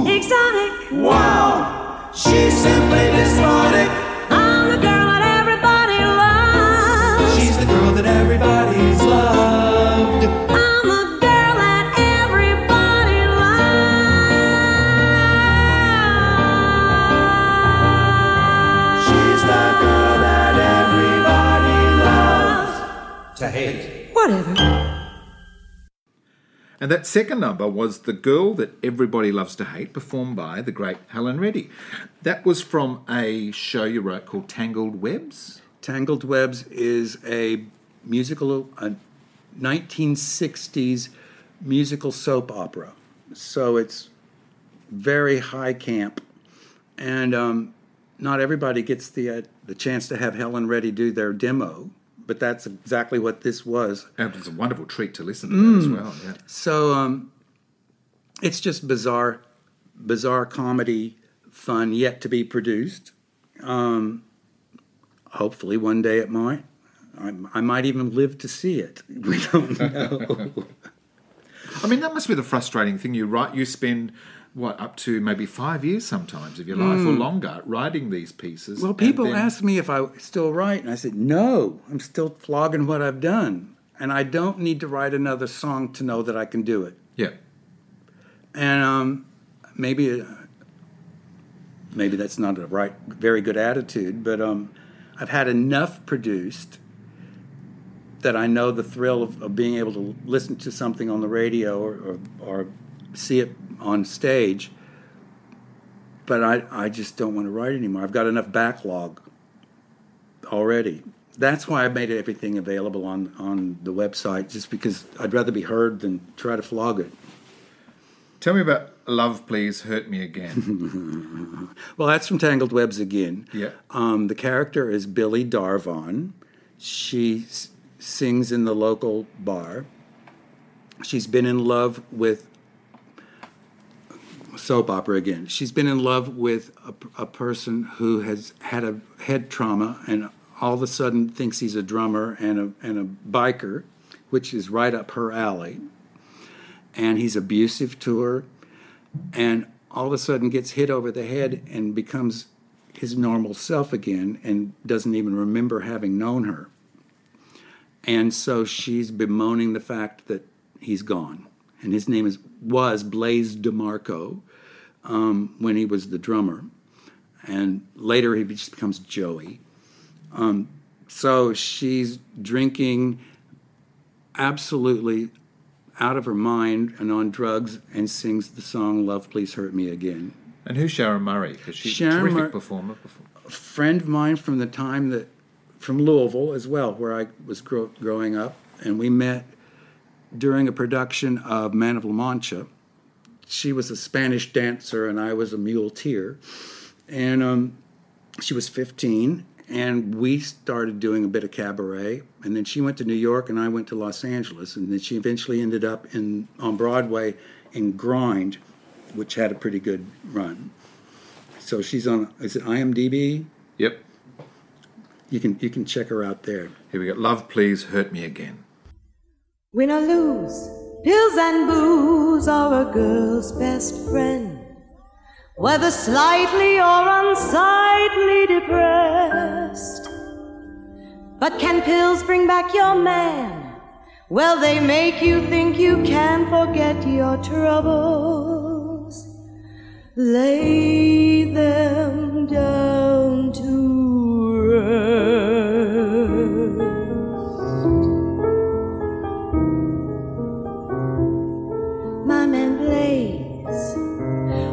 [SPEAKER 6] exotic.
[SPEAKER 4] Wow, she's simply despotic.
[SPEAKER 1] And that second number was The Girl That Everybody Loves to Hate, performed by the great Helen Reddy. That was from a show you wrote called Tangled Webs.
[SPEAKER 2] Tangled Webs is a musical, a 1960s musical soap opera. So it's very high camp, and um, not everybody gets the uh, the chance to have Helen Reddy do their demo. But that's exactly what this was.
[SPEAKER 1] And it was a wonderful treat to listen to that as well. Yeah.
[SPEAKER 2] So um, it's just bizarre, bizarre comedy fun yet to be produced. Um, hopefully, one day it might. I, I might even live to see it. We don't know.
[SPEAKER 1] I mean, that must be the frustrating thing. You write, you spend what up to maybe five years sometimes of your life or longer writing these pieces.
[SPEAKER 2] Hmm. well, people
[SPEAKER 1] then-
[SPEAKER 2] ask me if I still write, and I said, no, I'm still flogging what I've done. And I don't need to write another song to know that I can do it.
[SPEAKER 1] yeah,
[SPEAKER 2] and um, maybe uh, maybe that's not a right very good attitude but um, i've had enough produced that i know the thrill of, of being able to listen to something on the radio or, or, or see it on stage but I, I just don't want to write anymore i've got enough backlog already that's why i made everything available on, on the website just because i'd rather be heard than try to flog it
[SPEAKER 1] Tell me about Love, Please Hurt Me Again.
[SPEAKER 2] Well, that's from Tangled Webs again.
[SPEAKER 1] Yeah.
[SPEAKER 2] Um, the character is Billy Darvon. She s- sings in the local bar. She's been in love with soap opera again. She's been in love with a, a person who has had a head trauma and all of a sudden thinks he's a drummer and a, and a biker, which is right up her alley. And he's abusive to her and all of a sudden gets hit over the head and becomes his normal self again and doesn't even remember having known her. And so she's bemoaning the fact that he's gone. And his name is was Blaze DeMarco um, when he was the drummer. And later he just becomes Joey. Um, so she's drinking absolutely out of her mind and on drugs and sings the song Love Please Hurt Me Again.
[SPEAKER 1] and who's Sharon Murray? Because she's
[SPEAKER 2] Sharon
[SPEAKER 1] a terrific
[SPEAKER 2] Mur-
[SPEAKER 1] performer.
[SPEAKER 2] A friend of mine from the time that, from Louisville as well, where I was grow, growing up, and we met during a production of Man of La Mancha. She was a Spanish dancer and I was a muleteer. And um, she was 15, and we started doing a bit of cabaret. And then she went to New York, and I went to Los Angeles. And then she eventually ended up in on Broadway in Grind, which had a pretty good run. So she's on. Is it IMDb?
[SPEAKER 1] Yep.
[SPEAKER 2] You can you can check her out there.
[SPEAKER 1] Here we go. Love, Please Hurt Me Again.
[SPEAKER 3] Win or lose, pills and booze are a girl's best friend. Whether slightly or unsightly depressed. But can pills bring back your man? Well, they make you think you can forget your troubles. Lay them down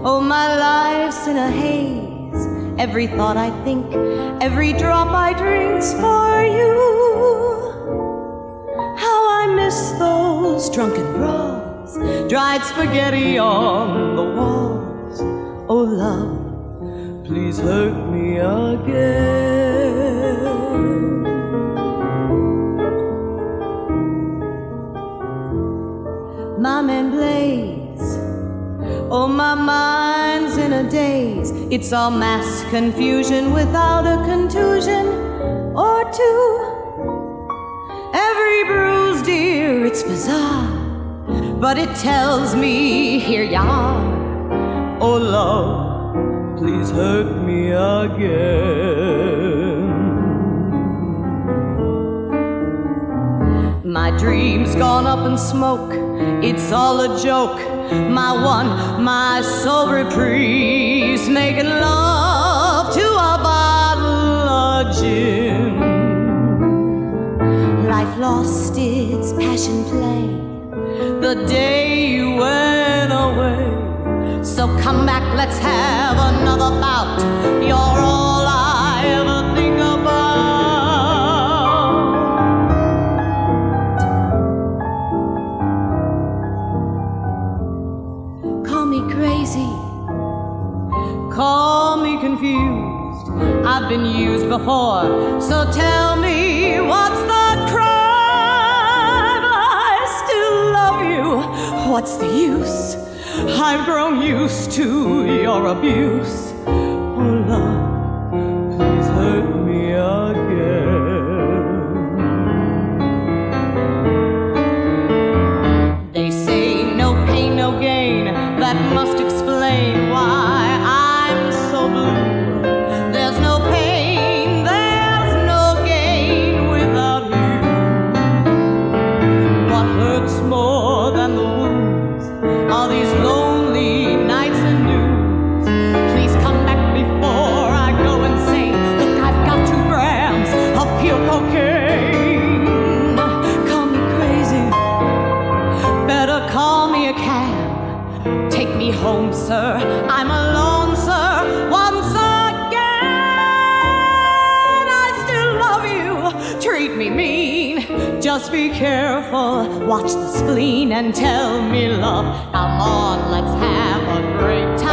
[SPEAKER 3] Oh, my life's in a haze. Every thought I think, every drop I drink's for you. How I miss those drunken bras, dried spaghetti on the walls. Oh, love, please hurt me again. My man Blaze, oh, my mind's in a daze. It's all mass confusion without a contusion or two. Every bruise, dear, it's bizarre, but it tells me here you are. Oh, love, please hurt me again. My dreams gone up in smoke, it's all a joke. My one, my sole reprise, making love to a bottle of gin. Life lost its passion play the day you went away. So come back, let's have another bout. You're all I ever think about. I've been used before, so tell me what's the crime? I still love you. What's the use? I've grown used to your abuse. Be careful. Watch the spleen and tell me, love. Come on, let's have a great time.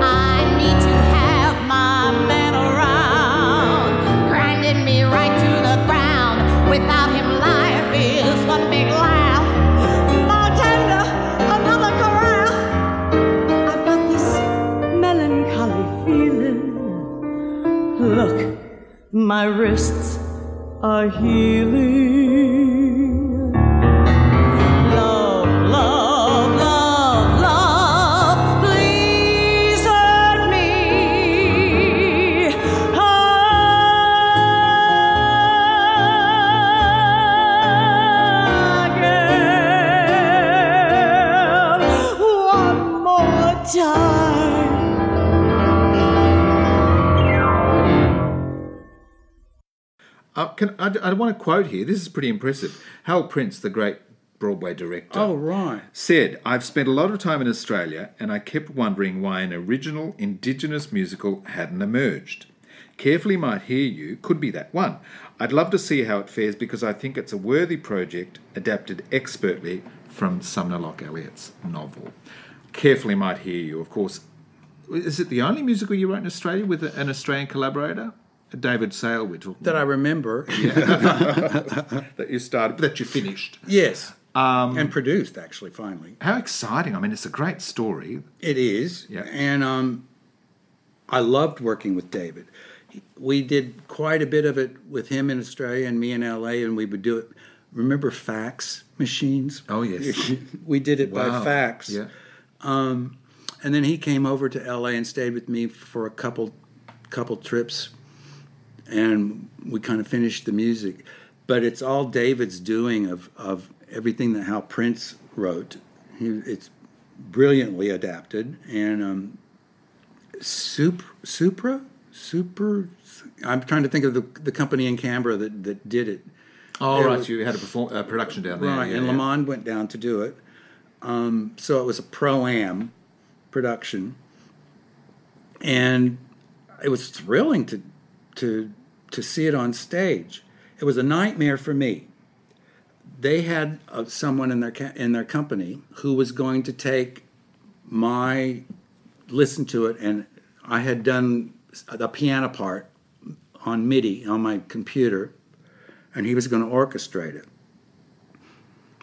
[SPEAKER 3] I need to have my man around, grinding me right to the ground. Without him, life is one big laugh. Bartender, another carafe. I've got this melancholy feeling. Look, my wrists are healing. Love, love, love, love, please hurt me again. One more time.
[SPEAKER 1] Uh, can, I, I want to quote here. This is pretty impressive. Hal Prince, the great Broadway director,
[SPEAKER 2] Oh, right.
[SPEAKER 1] said, I've spent a lot of time in Australia and I kept wondering why an original Indigenous musical hadn't emerged. Careful He Might Hear You could be that one. I'd love to see how it fares because I think it's a worthy project adapted expertly from Sumner Locke Elliott's novel. Careful He Might Hear You, of course. Is it the only musical you wrote in Australia with an Australian collaborator? David Sale, we're talking
[SPEAKER 2] That I remember.
[SPEAKER 1] that you started, that you finished.
[SPEAKER 2] Yes.
[SPEAKER 1] Um,
[SPEAKER 2] and produced, actually, finally.
[SPEAKER 1] How exciting! I mean, it's a great story.
[SPEAKER 2] It is.
[SPEAKER 1] Yeah.
[SPEAKER 2] And um, I loved working with David. We did quite a bit of it with him in Australia and me in LA, and we would do it. Remember fax machines?
[SPEAKER 1] Oh, yes.
[SPEAKER 2] we did it by
[SPEAKER 1] Wow.
[SPEAKER 2] fax.
[SPEAKER 1] Yeah.
[SPEAKER 2] Um, and then he came over to LA and stayed with me for a couple couple trips, and we kind of finished the music. But it's all David's doing of of everything that Hal Prince wrote. He, it's brilliantly adapted and um, Sup- Supra Super. I'm trying to think of the the company in Canberra that that did it.
[SPEAKER 1] Oh,
[SPEAKER 2] It
[SPEAKER 1] right.
[SPEAKER 2] was-
[SPEAKER 1] you had a perform- uh, production down there.
[SPEAKER 2] Right,
[SPEAKER 1] yeah,
[SPEAKER 2] and
[SPEAKER 1] yeah.
[SPEAKER 2] Lamond went down to do it. Um, so it was a pro am production, and it was thrilling to to to see it on stage. It was a nightmare for me they had uh, someone in their ca- in their company who was going to take my listen to it, and I had done the piano part on MIDI on my computer, and he was going to orchestrate it.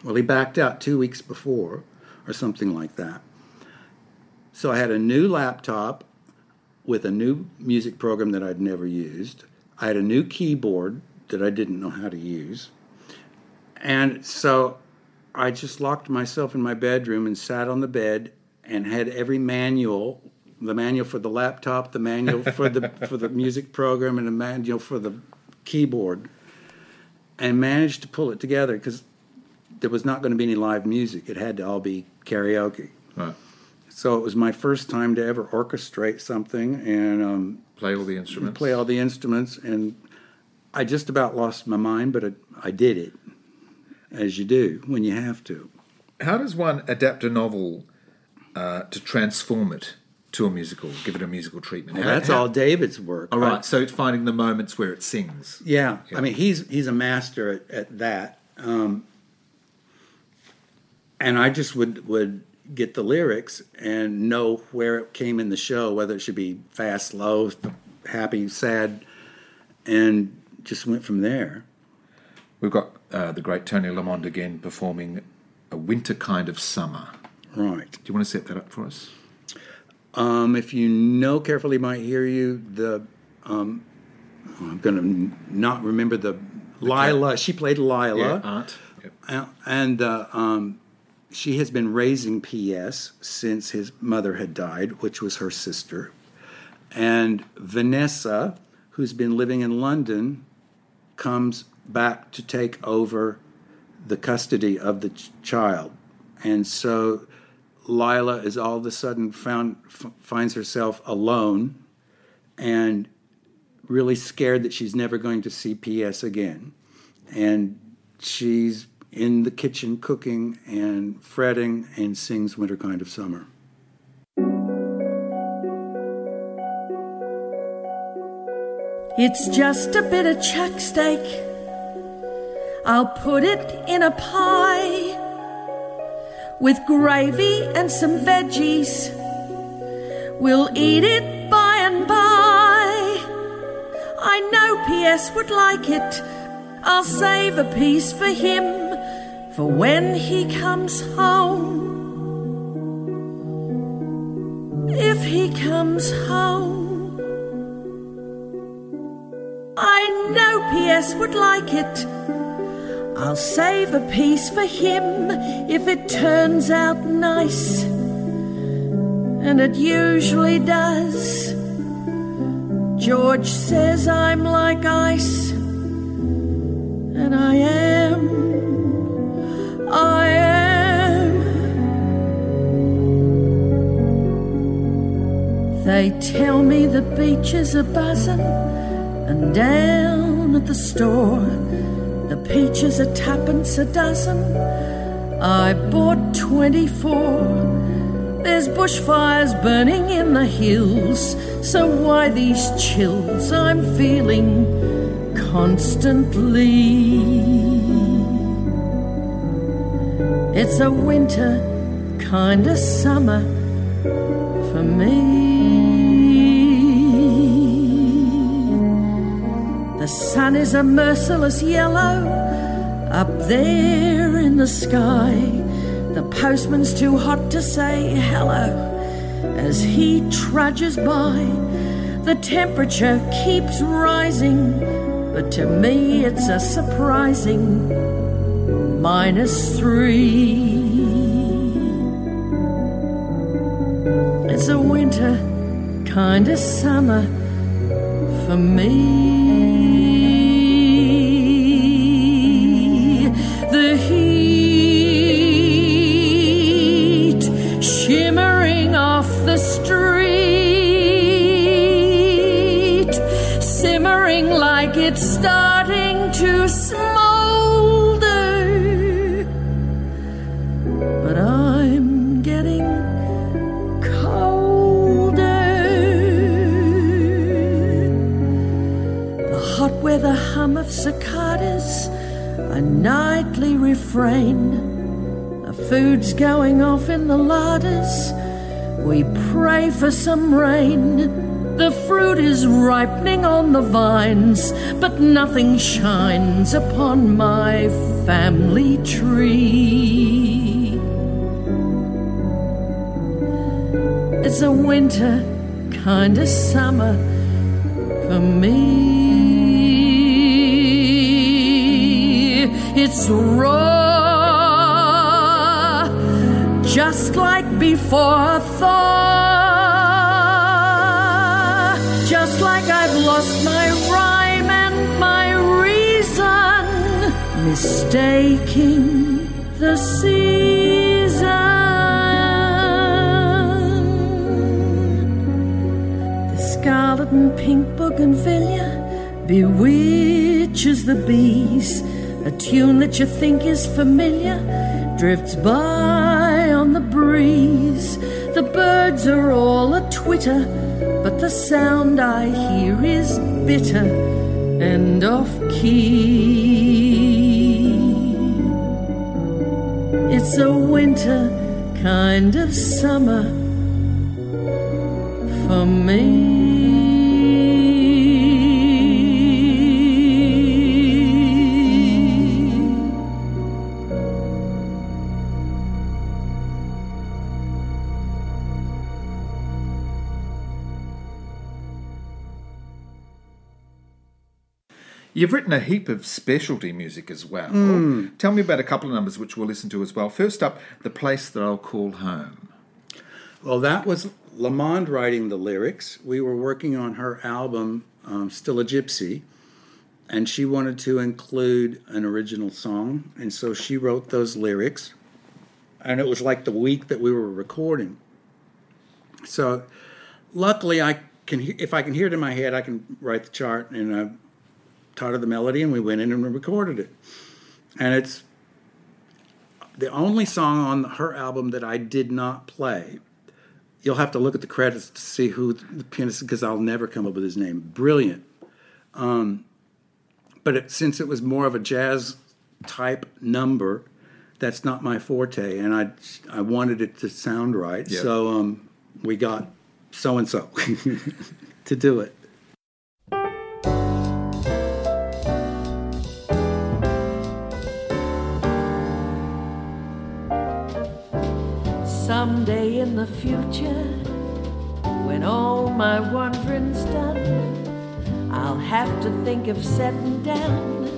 [SPEAKER 2] Well, he backed out two weeks before, or something like that. So I had a new laptop with a new music program that I'd never used. I had a new keyboard that I didn't know how to use. And so I just locked myself in my bedroom and sat on the bed and had every manual the manual for the laptop, the manual for the for the music program, and the manual for the keyboard, and managed to pull it together because there was not going to be any live music. It had to all be karaoke.
[SPEAKER 1] Right.
[SPEAKER 2] So it was my first time to ever orchestrate something and um,
[SPEAKER 1] Play all the instruments.
[SPEAKER 2] play all the instruments, and I just about lost my mind, but it, I did it, as you do when you have to.
[SPEAKER 1] How does one adapt a novel uh, to transform it to a musical, give it a musical treatment?
[SPEAKER 2] Well,
[SPEAKER 1] How-
[SPEAKER 2] that's
[SPEAKER 1] how-
[SPEAKER 2] all David's work.
[SPEAKER 1] All right, so it's finding the moments where it sings.
[SPEAKER 2] Yeah,
[SPEAKER 1] Yeah.
[SPEAKER 2] I mean he's he's a master at, at that, um, and I just would would get the lyrics and know where it came in the show, whether it should be fast, slow, happy, sad, and just went from there.
[SPEAKER 1] We've got uh, the great Toni Lamond again performing a winter kind of summer.
[SPEAKER 2] Right.
[SPEAKER 1] Do you want to set that up for us?
[SPEAKER 2] Um, if you know Careful He Might Hear You. The um, I'm going to not remember the Lila. She played Lila.
[SPEAKER 1] Art. Yep.
[SPEAKER 2] Uh, and uh, um, she has been raising P.S. since his mother had died, which was her sister. And Vanessa, who's been living in London, comes back to take over the custody of the ch- child. And so Lila is all of a sudden found f- finds herself alone and really scared that she's never going to see PS again. And she's in the kitchen cooking and fretting and sings Winter Kind of Summer.
[SPEAKER 5] It's just a bit of chuck steak. I'll put it in a pie with gravy and some veggies. We'll eat it by and by. I know P.S. would like it. I'll save a piece for him for when he comes home. If he comes home. I know P.S. would like it. I'll save a piece for him if it turns out nice. And it usually does. George says I'm like ice. And I am. They tell me the beaches are buzzing. And down at the store, the peaches are tuppence a dozen. I bought 24. There's bushfires burning in the hills, so why these chills I'm feeling constantly? It's a winter kind of summer sun is a merciless yellow up there in the sky. The postman's too hot to say hello as he trudges by. The temperature keeps rising, but to me it's a surprising minus three. It's a winter kind of summer for me. Refrain. The food's going off in the larders. We pray for some rain. The fruit is ripening on the vines, but nothing shines upon my family tree. It's a winter kind of summer for me. It's raw, just like before thaw. Just like I've lost my rhyme and my reason, mistaking the season. The scarlet and pink bougainvillea bewitches the bees. Tune that you think is familiar drifts by on the breeze. The birds are all a twitter, but the sound I hear is bitter and off key. It's a winter kind of summer for me.
[SPEAKER 1] You've written a heap of specialty music as well. Tell me about a couple of numbers which we'll listen to as well. First up, The Place That I'll Call Home.
[SPEAKER 2] Well, that was Lamond writing the lyrics. We were working on her album, um, Still a Gypsy, and she wanted to include an original song, and so she wrote those lyrics. And it was like the week that we were recording. So, luckily, I can if I can hear it in my head, I can write the chart, and I taught her the melody, and we went in and recorded it. And it's the only song on her album that I did not play you'll have to look at the credits to see who the pianist is, because I'll never come up with his name. Brilliant. Um, but it, since it was more of a jazz type number, that's not my forte, and I I wanted it to sound right.
[SPEAKER 1] Yeah.
[SPEAKER 2] So um, we got so and so to do it.
[SPEAKER 5] The future, when all my wandering's done, I'll have to think of setting down,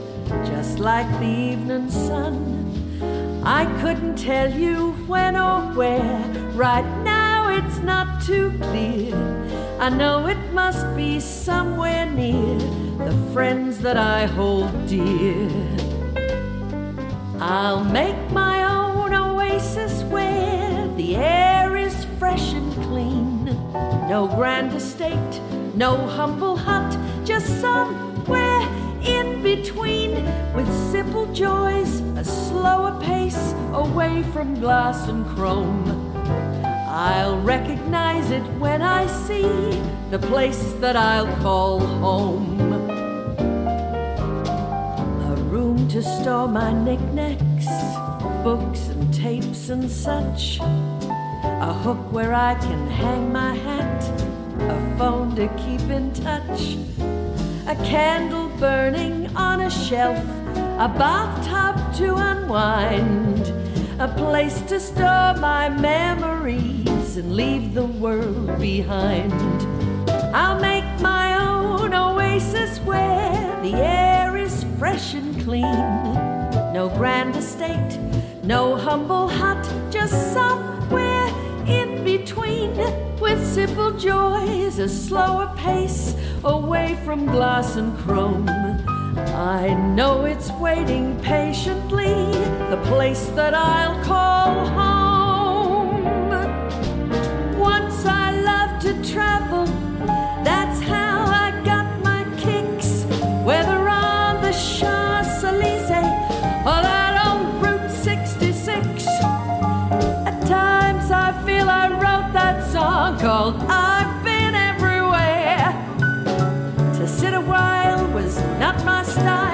[SPEAKER 5] just like the evening sun. I couldn't tell you when or where, right now it's not too clear. I know it must be somewhere near the friends that I hold dear. I'll make my No grand estate, no humble hut, just somewhere in between with simple joys, a slower pace away from glass and chrome. I'll recognize it when I see the place that I'll call home. A room to store my knickknacks, books and tapes and such, a hook where I can hang my hat, phone to keep in touch, a candle burning on a shelf, a bathtub to unwind, a place to store my memories and leave the world behind. I'll make my own oasis where the air is fresh and clean. No grand estate, no humble hut, just somewhere between. With simple joys, a slower pace, away from glass and chrome. I know it's waiting patiently, the place that I'll call home. Once I loved to travel, while was not my style.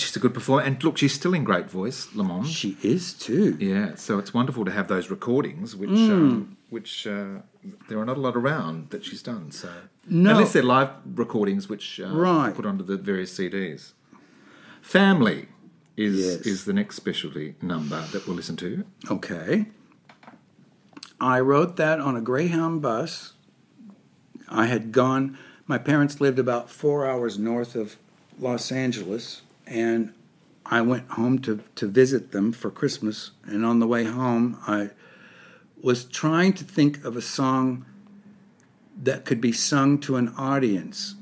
[SPEAKER 1] She's a good performer. And look, she's still in great voice, Lamond.
[SPEAKER 2] She is too.
[SPEAKER 1] Yeah, so it's wonderful to have those recordings, which
[SPEAKER 2] Hmm.
[SPEAKER 1] um, which uh, there are not a lot around that she's done. So
[SPEAKER 2] No.
[SPEAKER 1] unless they're live recordings, which uh,
[SPEAKER 2] Right.
[SPEAKER 1] put onto the various CDs. Family is
[SPEAKER 2] Yes.
[SPEAKER 1] is the next specialty number that we'll listen to.
[SPEAKER 2] Okay. I wrote that on a Greyhound bus. I had gone, my parents lived about four hours north of Los Angeles, and I went home to, to visit them for Christmas. And on the way home, I was trying to think of a song that could be sung to an audience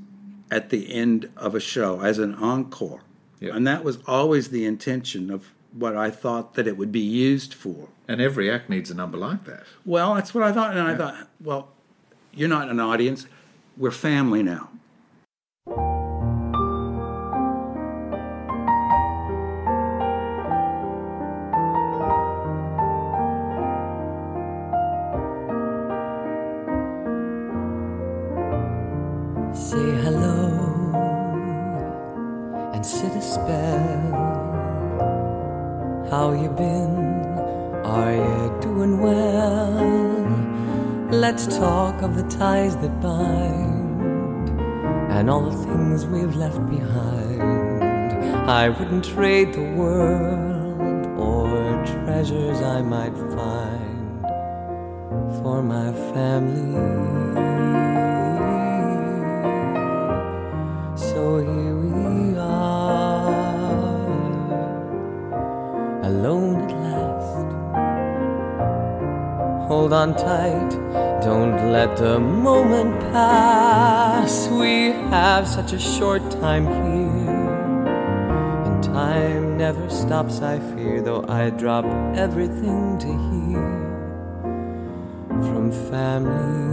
[SPEAKER 2] at the end of a show as an encore.
[SPEAKER 1] Yeah.
[SPEAKER 2] And that was always the intention of what I thought that it would be used for.
[SPEAKER 1] And every act needs a number like that.
[SPEAKER 2] Well, that's what I thought. And I thought, well, you're not an audience. We're family now.
[SPEAKER 7] Say hello and sit a spell. How you been? Are you doing well? Let's talk of the ties that bind and all the things we've left behind. I wouldn't trade the world or treasures I might find for my family. So here we are, alone at last. Hold on tight, don't let the moment pass. We have such a short time here, and time never stops, I fear, though I drop everything to hear from family.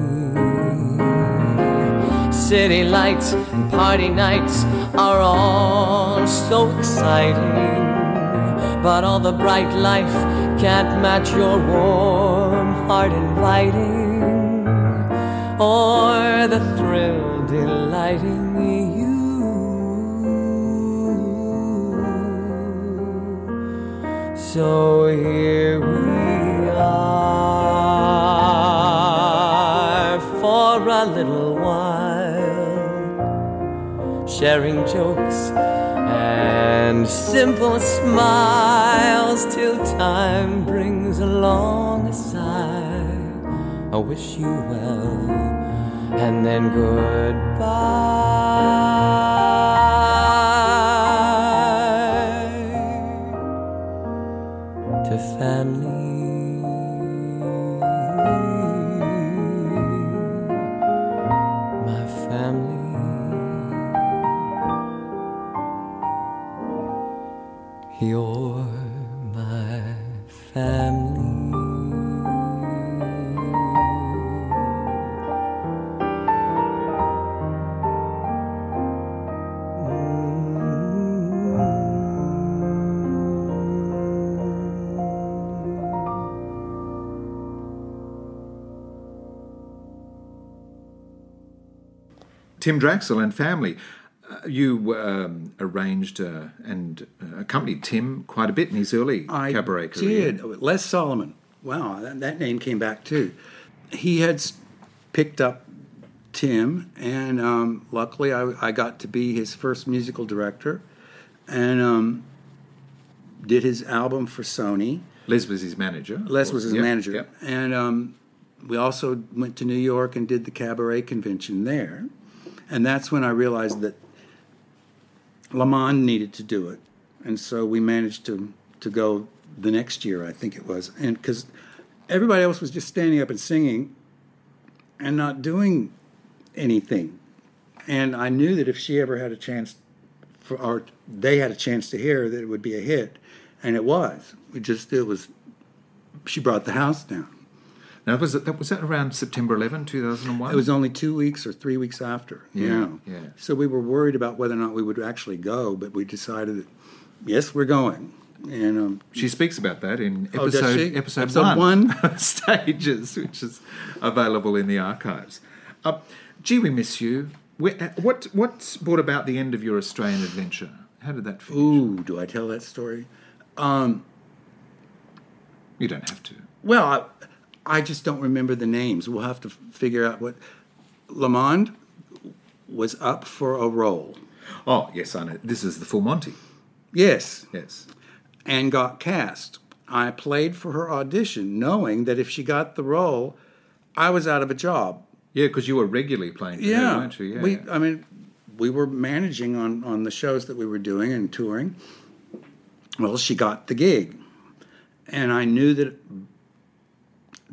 [SPEAKER 7] City lights and party nights are all so exciting. But all the bright life can't match your warm heart inviting, or the thrill delighting you. So here we are for a little sharing jokes and simple smiles till time brings along a sigh. I wish you well, and then goodbye
[SPEAKER 1] Tim Draxl and family. Uh, you um, arranged uh, and uh, accompanied Tim quite a bit in his early
[SPEAKER 2] I
[SPEAKER 1] cabaret career.
[SPEAKER 2] did. Les Solomon. Wow, that, that name came back too. He had picked up Tim, and um, luckily I, I got to be his first musical director, and um, did his album for Sony.
[SPEAKER 1] Les was his manager.
[SPEAKER 2] Les was his
[SPEAKER 1] Yep,
[SPEAKER 2] manager,
[SPEAKER 1] yep.
[SPEAKER 2] and um, we also went to New York and did the cabaret convention there, and that's when I realized that Lamond needed to do it, and so we managed to to go the next year, I think it was, and because everybody else was just standing up and singing, and not doing anything, and I knew that if she ever had a chance, for or they had a chance to hear that it would be a hit, and it was. We just it was. She brought the house down.
[SPEAKER 1] Now, was that was that around September 11, 2001?
[SPEAKER 2] It was only two weeks or three weeks after.
[SPEAKER 1] Yeah, yeah.
[SPEAKER 2] So we were worried about whether or not we would actually go, but we decided that yes, we're going. And um,
[SPEAKER 1] She speaks about that in
[SPEAKER 2] Oh,
[SPEAKER 1] episode,
[SPEAKER 2] she?
[SPEAKER 1] episode,
[SPEAKER 2] Episode
[SPEAKER 1] one,
[SPEAKER 2] one?
[SPEAKER 1] Stages, which is available in the archives. Uh, gee, we miss you. Uh, what, what brought about the end of your Australian adventure? How did that finish?
[SPEAKER 2] ooh, do I tell that story?
[SPEAKER 1] You don't have to.
[SPEAKER 2] Well, I, I just don't remember the names. We'll have to figure out what. Lamond was up for a role.
[SPEAKER 1] Oh, yes, I know. This is the full Monty.
[SPEAKER 2] Yes,
[SPEAKER 1] Yes.
[SPEAKER 2] and got cast. I played for her audition, knowing that if she got the role, I was out of a job.
[SPEAKER 1] Yeah, because you were regularly playing for her,
[SPEAKER 2] Yeah,
[SPEAKER 1] weren't you? Yeah.
[SPEAKER 2] we. I mean, we were managing on on the shows that we were doing and touring. Well, she got the gig, and I knew that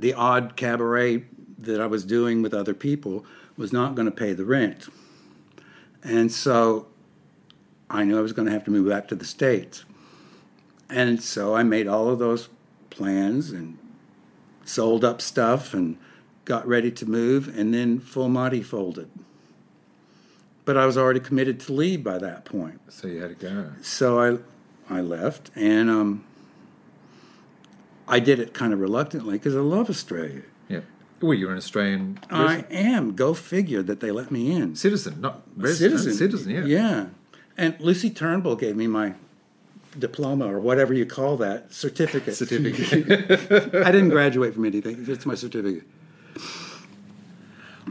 [SPEAKER 2] the odd cabaret that I was doing with other people was not going to pay the rent, and so I knew I was going to have to move back to the states, and so I made all of those plans and sold up stuff and got ready to move, and then Full Monty folded. But I was already committed to leave by that point,
[SPEAKER 1] so you had to go.
[SPEAKER 2] so I I left, and um, I did it kind of reluctantly because I love Australia.
[SPEAKER 1] Yeah. Well, you're an Australian
[SPEAKER 2] I am. Go figure that they let me in.
[SPEAKER 1] citizen, not resident.
[SPEAKER 2] citizen,
[SPEAKER 1] Citizen, yeah.
[SPEAKER 2] yeah. And Lucy Turnbull gave me my diploma or whatever you call that certificate.
[SPEAKER 1] Certificate.
[SPEAKER 2] I didn't graduate from anything. It's my certificate.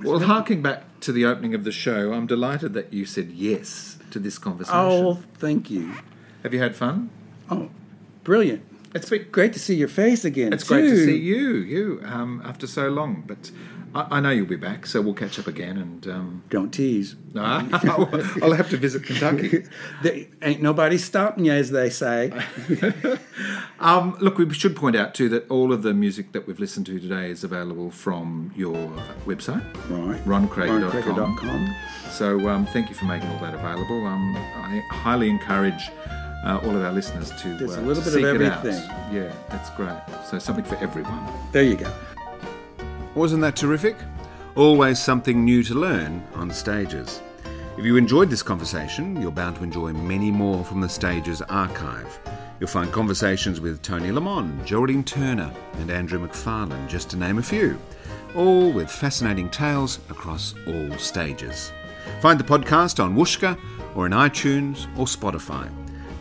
[SPEAKER 1] well, harking back to the opening of the show, I'm delighted that you said yes to this conversation.
[SPEAKER 2] Oh, thank you.
[SPEAKER 1] Have you had fun?
[SPEAKER 2] Oh, brilliant.
[SPEAKER 1] It's
[SPEAKER 2] Great to see your face again.
[SPEAKER 1] It's great to see you, you, um, after so long. But I, I know you'll be back, so we'll catch up again. And um,
[SPEAKER 2] Don't tease.
[SPEAKER 1] I'll have to visit Kentucky.
[SPEAKER 2] There ain't nobody stopping you, as they say.
[SPEAKER 1] Um, look, we should point out too that all of the music that we've listened to today is available from your website,
[SPEAKER 2] Right.
[SPEAKER 1] roncreager.com.
[SPEAKER 2] roncreager.com.
[SPEAKER 1] So um, thank you for making all that available. Um, I highly encourage uh, all of our listeners to
[SPEAKER 2] There's
[SPEAKER 1] uh,
[SPEAKER 2] a little bit of
[SPEAKER 1] seek it out.
[SPEAKER 2] everything.
[SPEAKER 1] Yeah, that's great. So something for everyone.
[SPEAKER 2] There you go.
[SPEAKER 1] Wasn't that terrific? Always something new to learn on stages. If you enjoyed this conversation, you're bound to enjoy many more from the Stages archive. You'll find conversations with Toni Lamond, Geraldine Turner, and Andrew McFarlane, just to name a few, all with fascinating tales across all stages. Find the podcast on Whooshkaa or in iTunes or Spotify.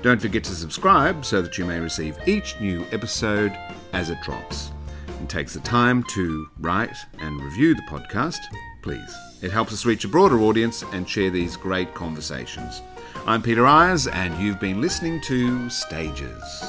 [SPEAKER 1] Don't forget to subscribe so that you may receive each new episode as it drops and takes the time to write and review the podcast, please. It helps us reach a broader audience and share these great conversations. I'm Peter Ayers, and you've been listening to Stages.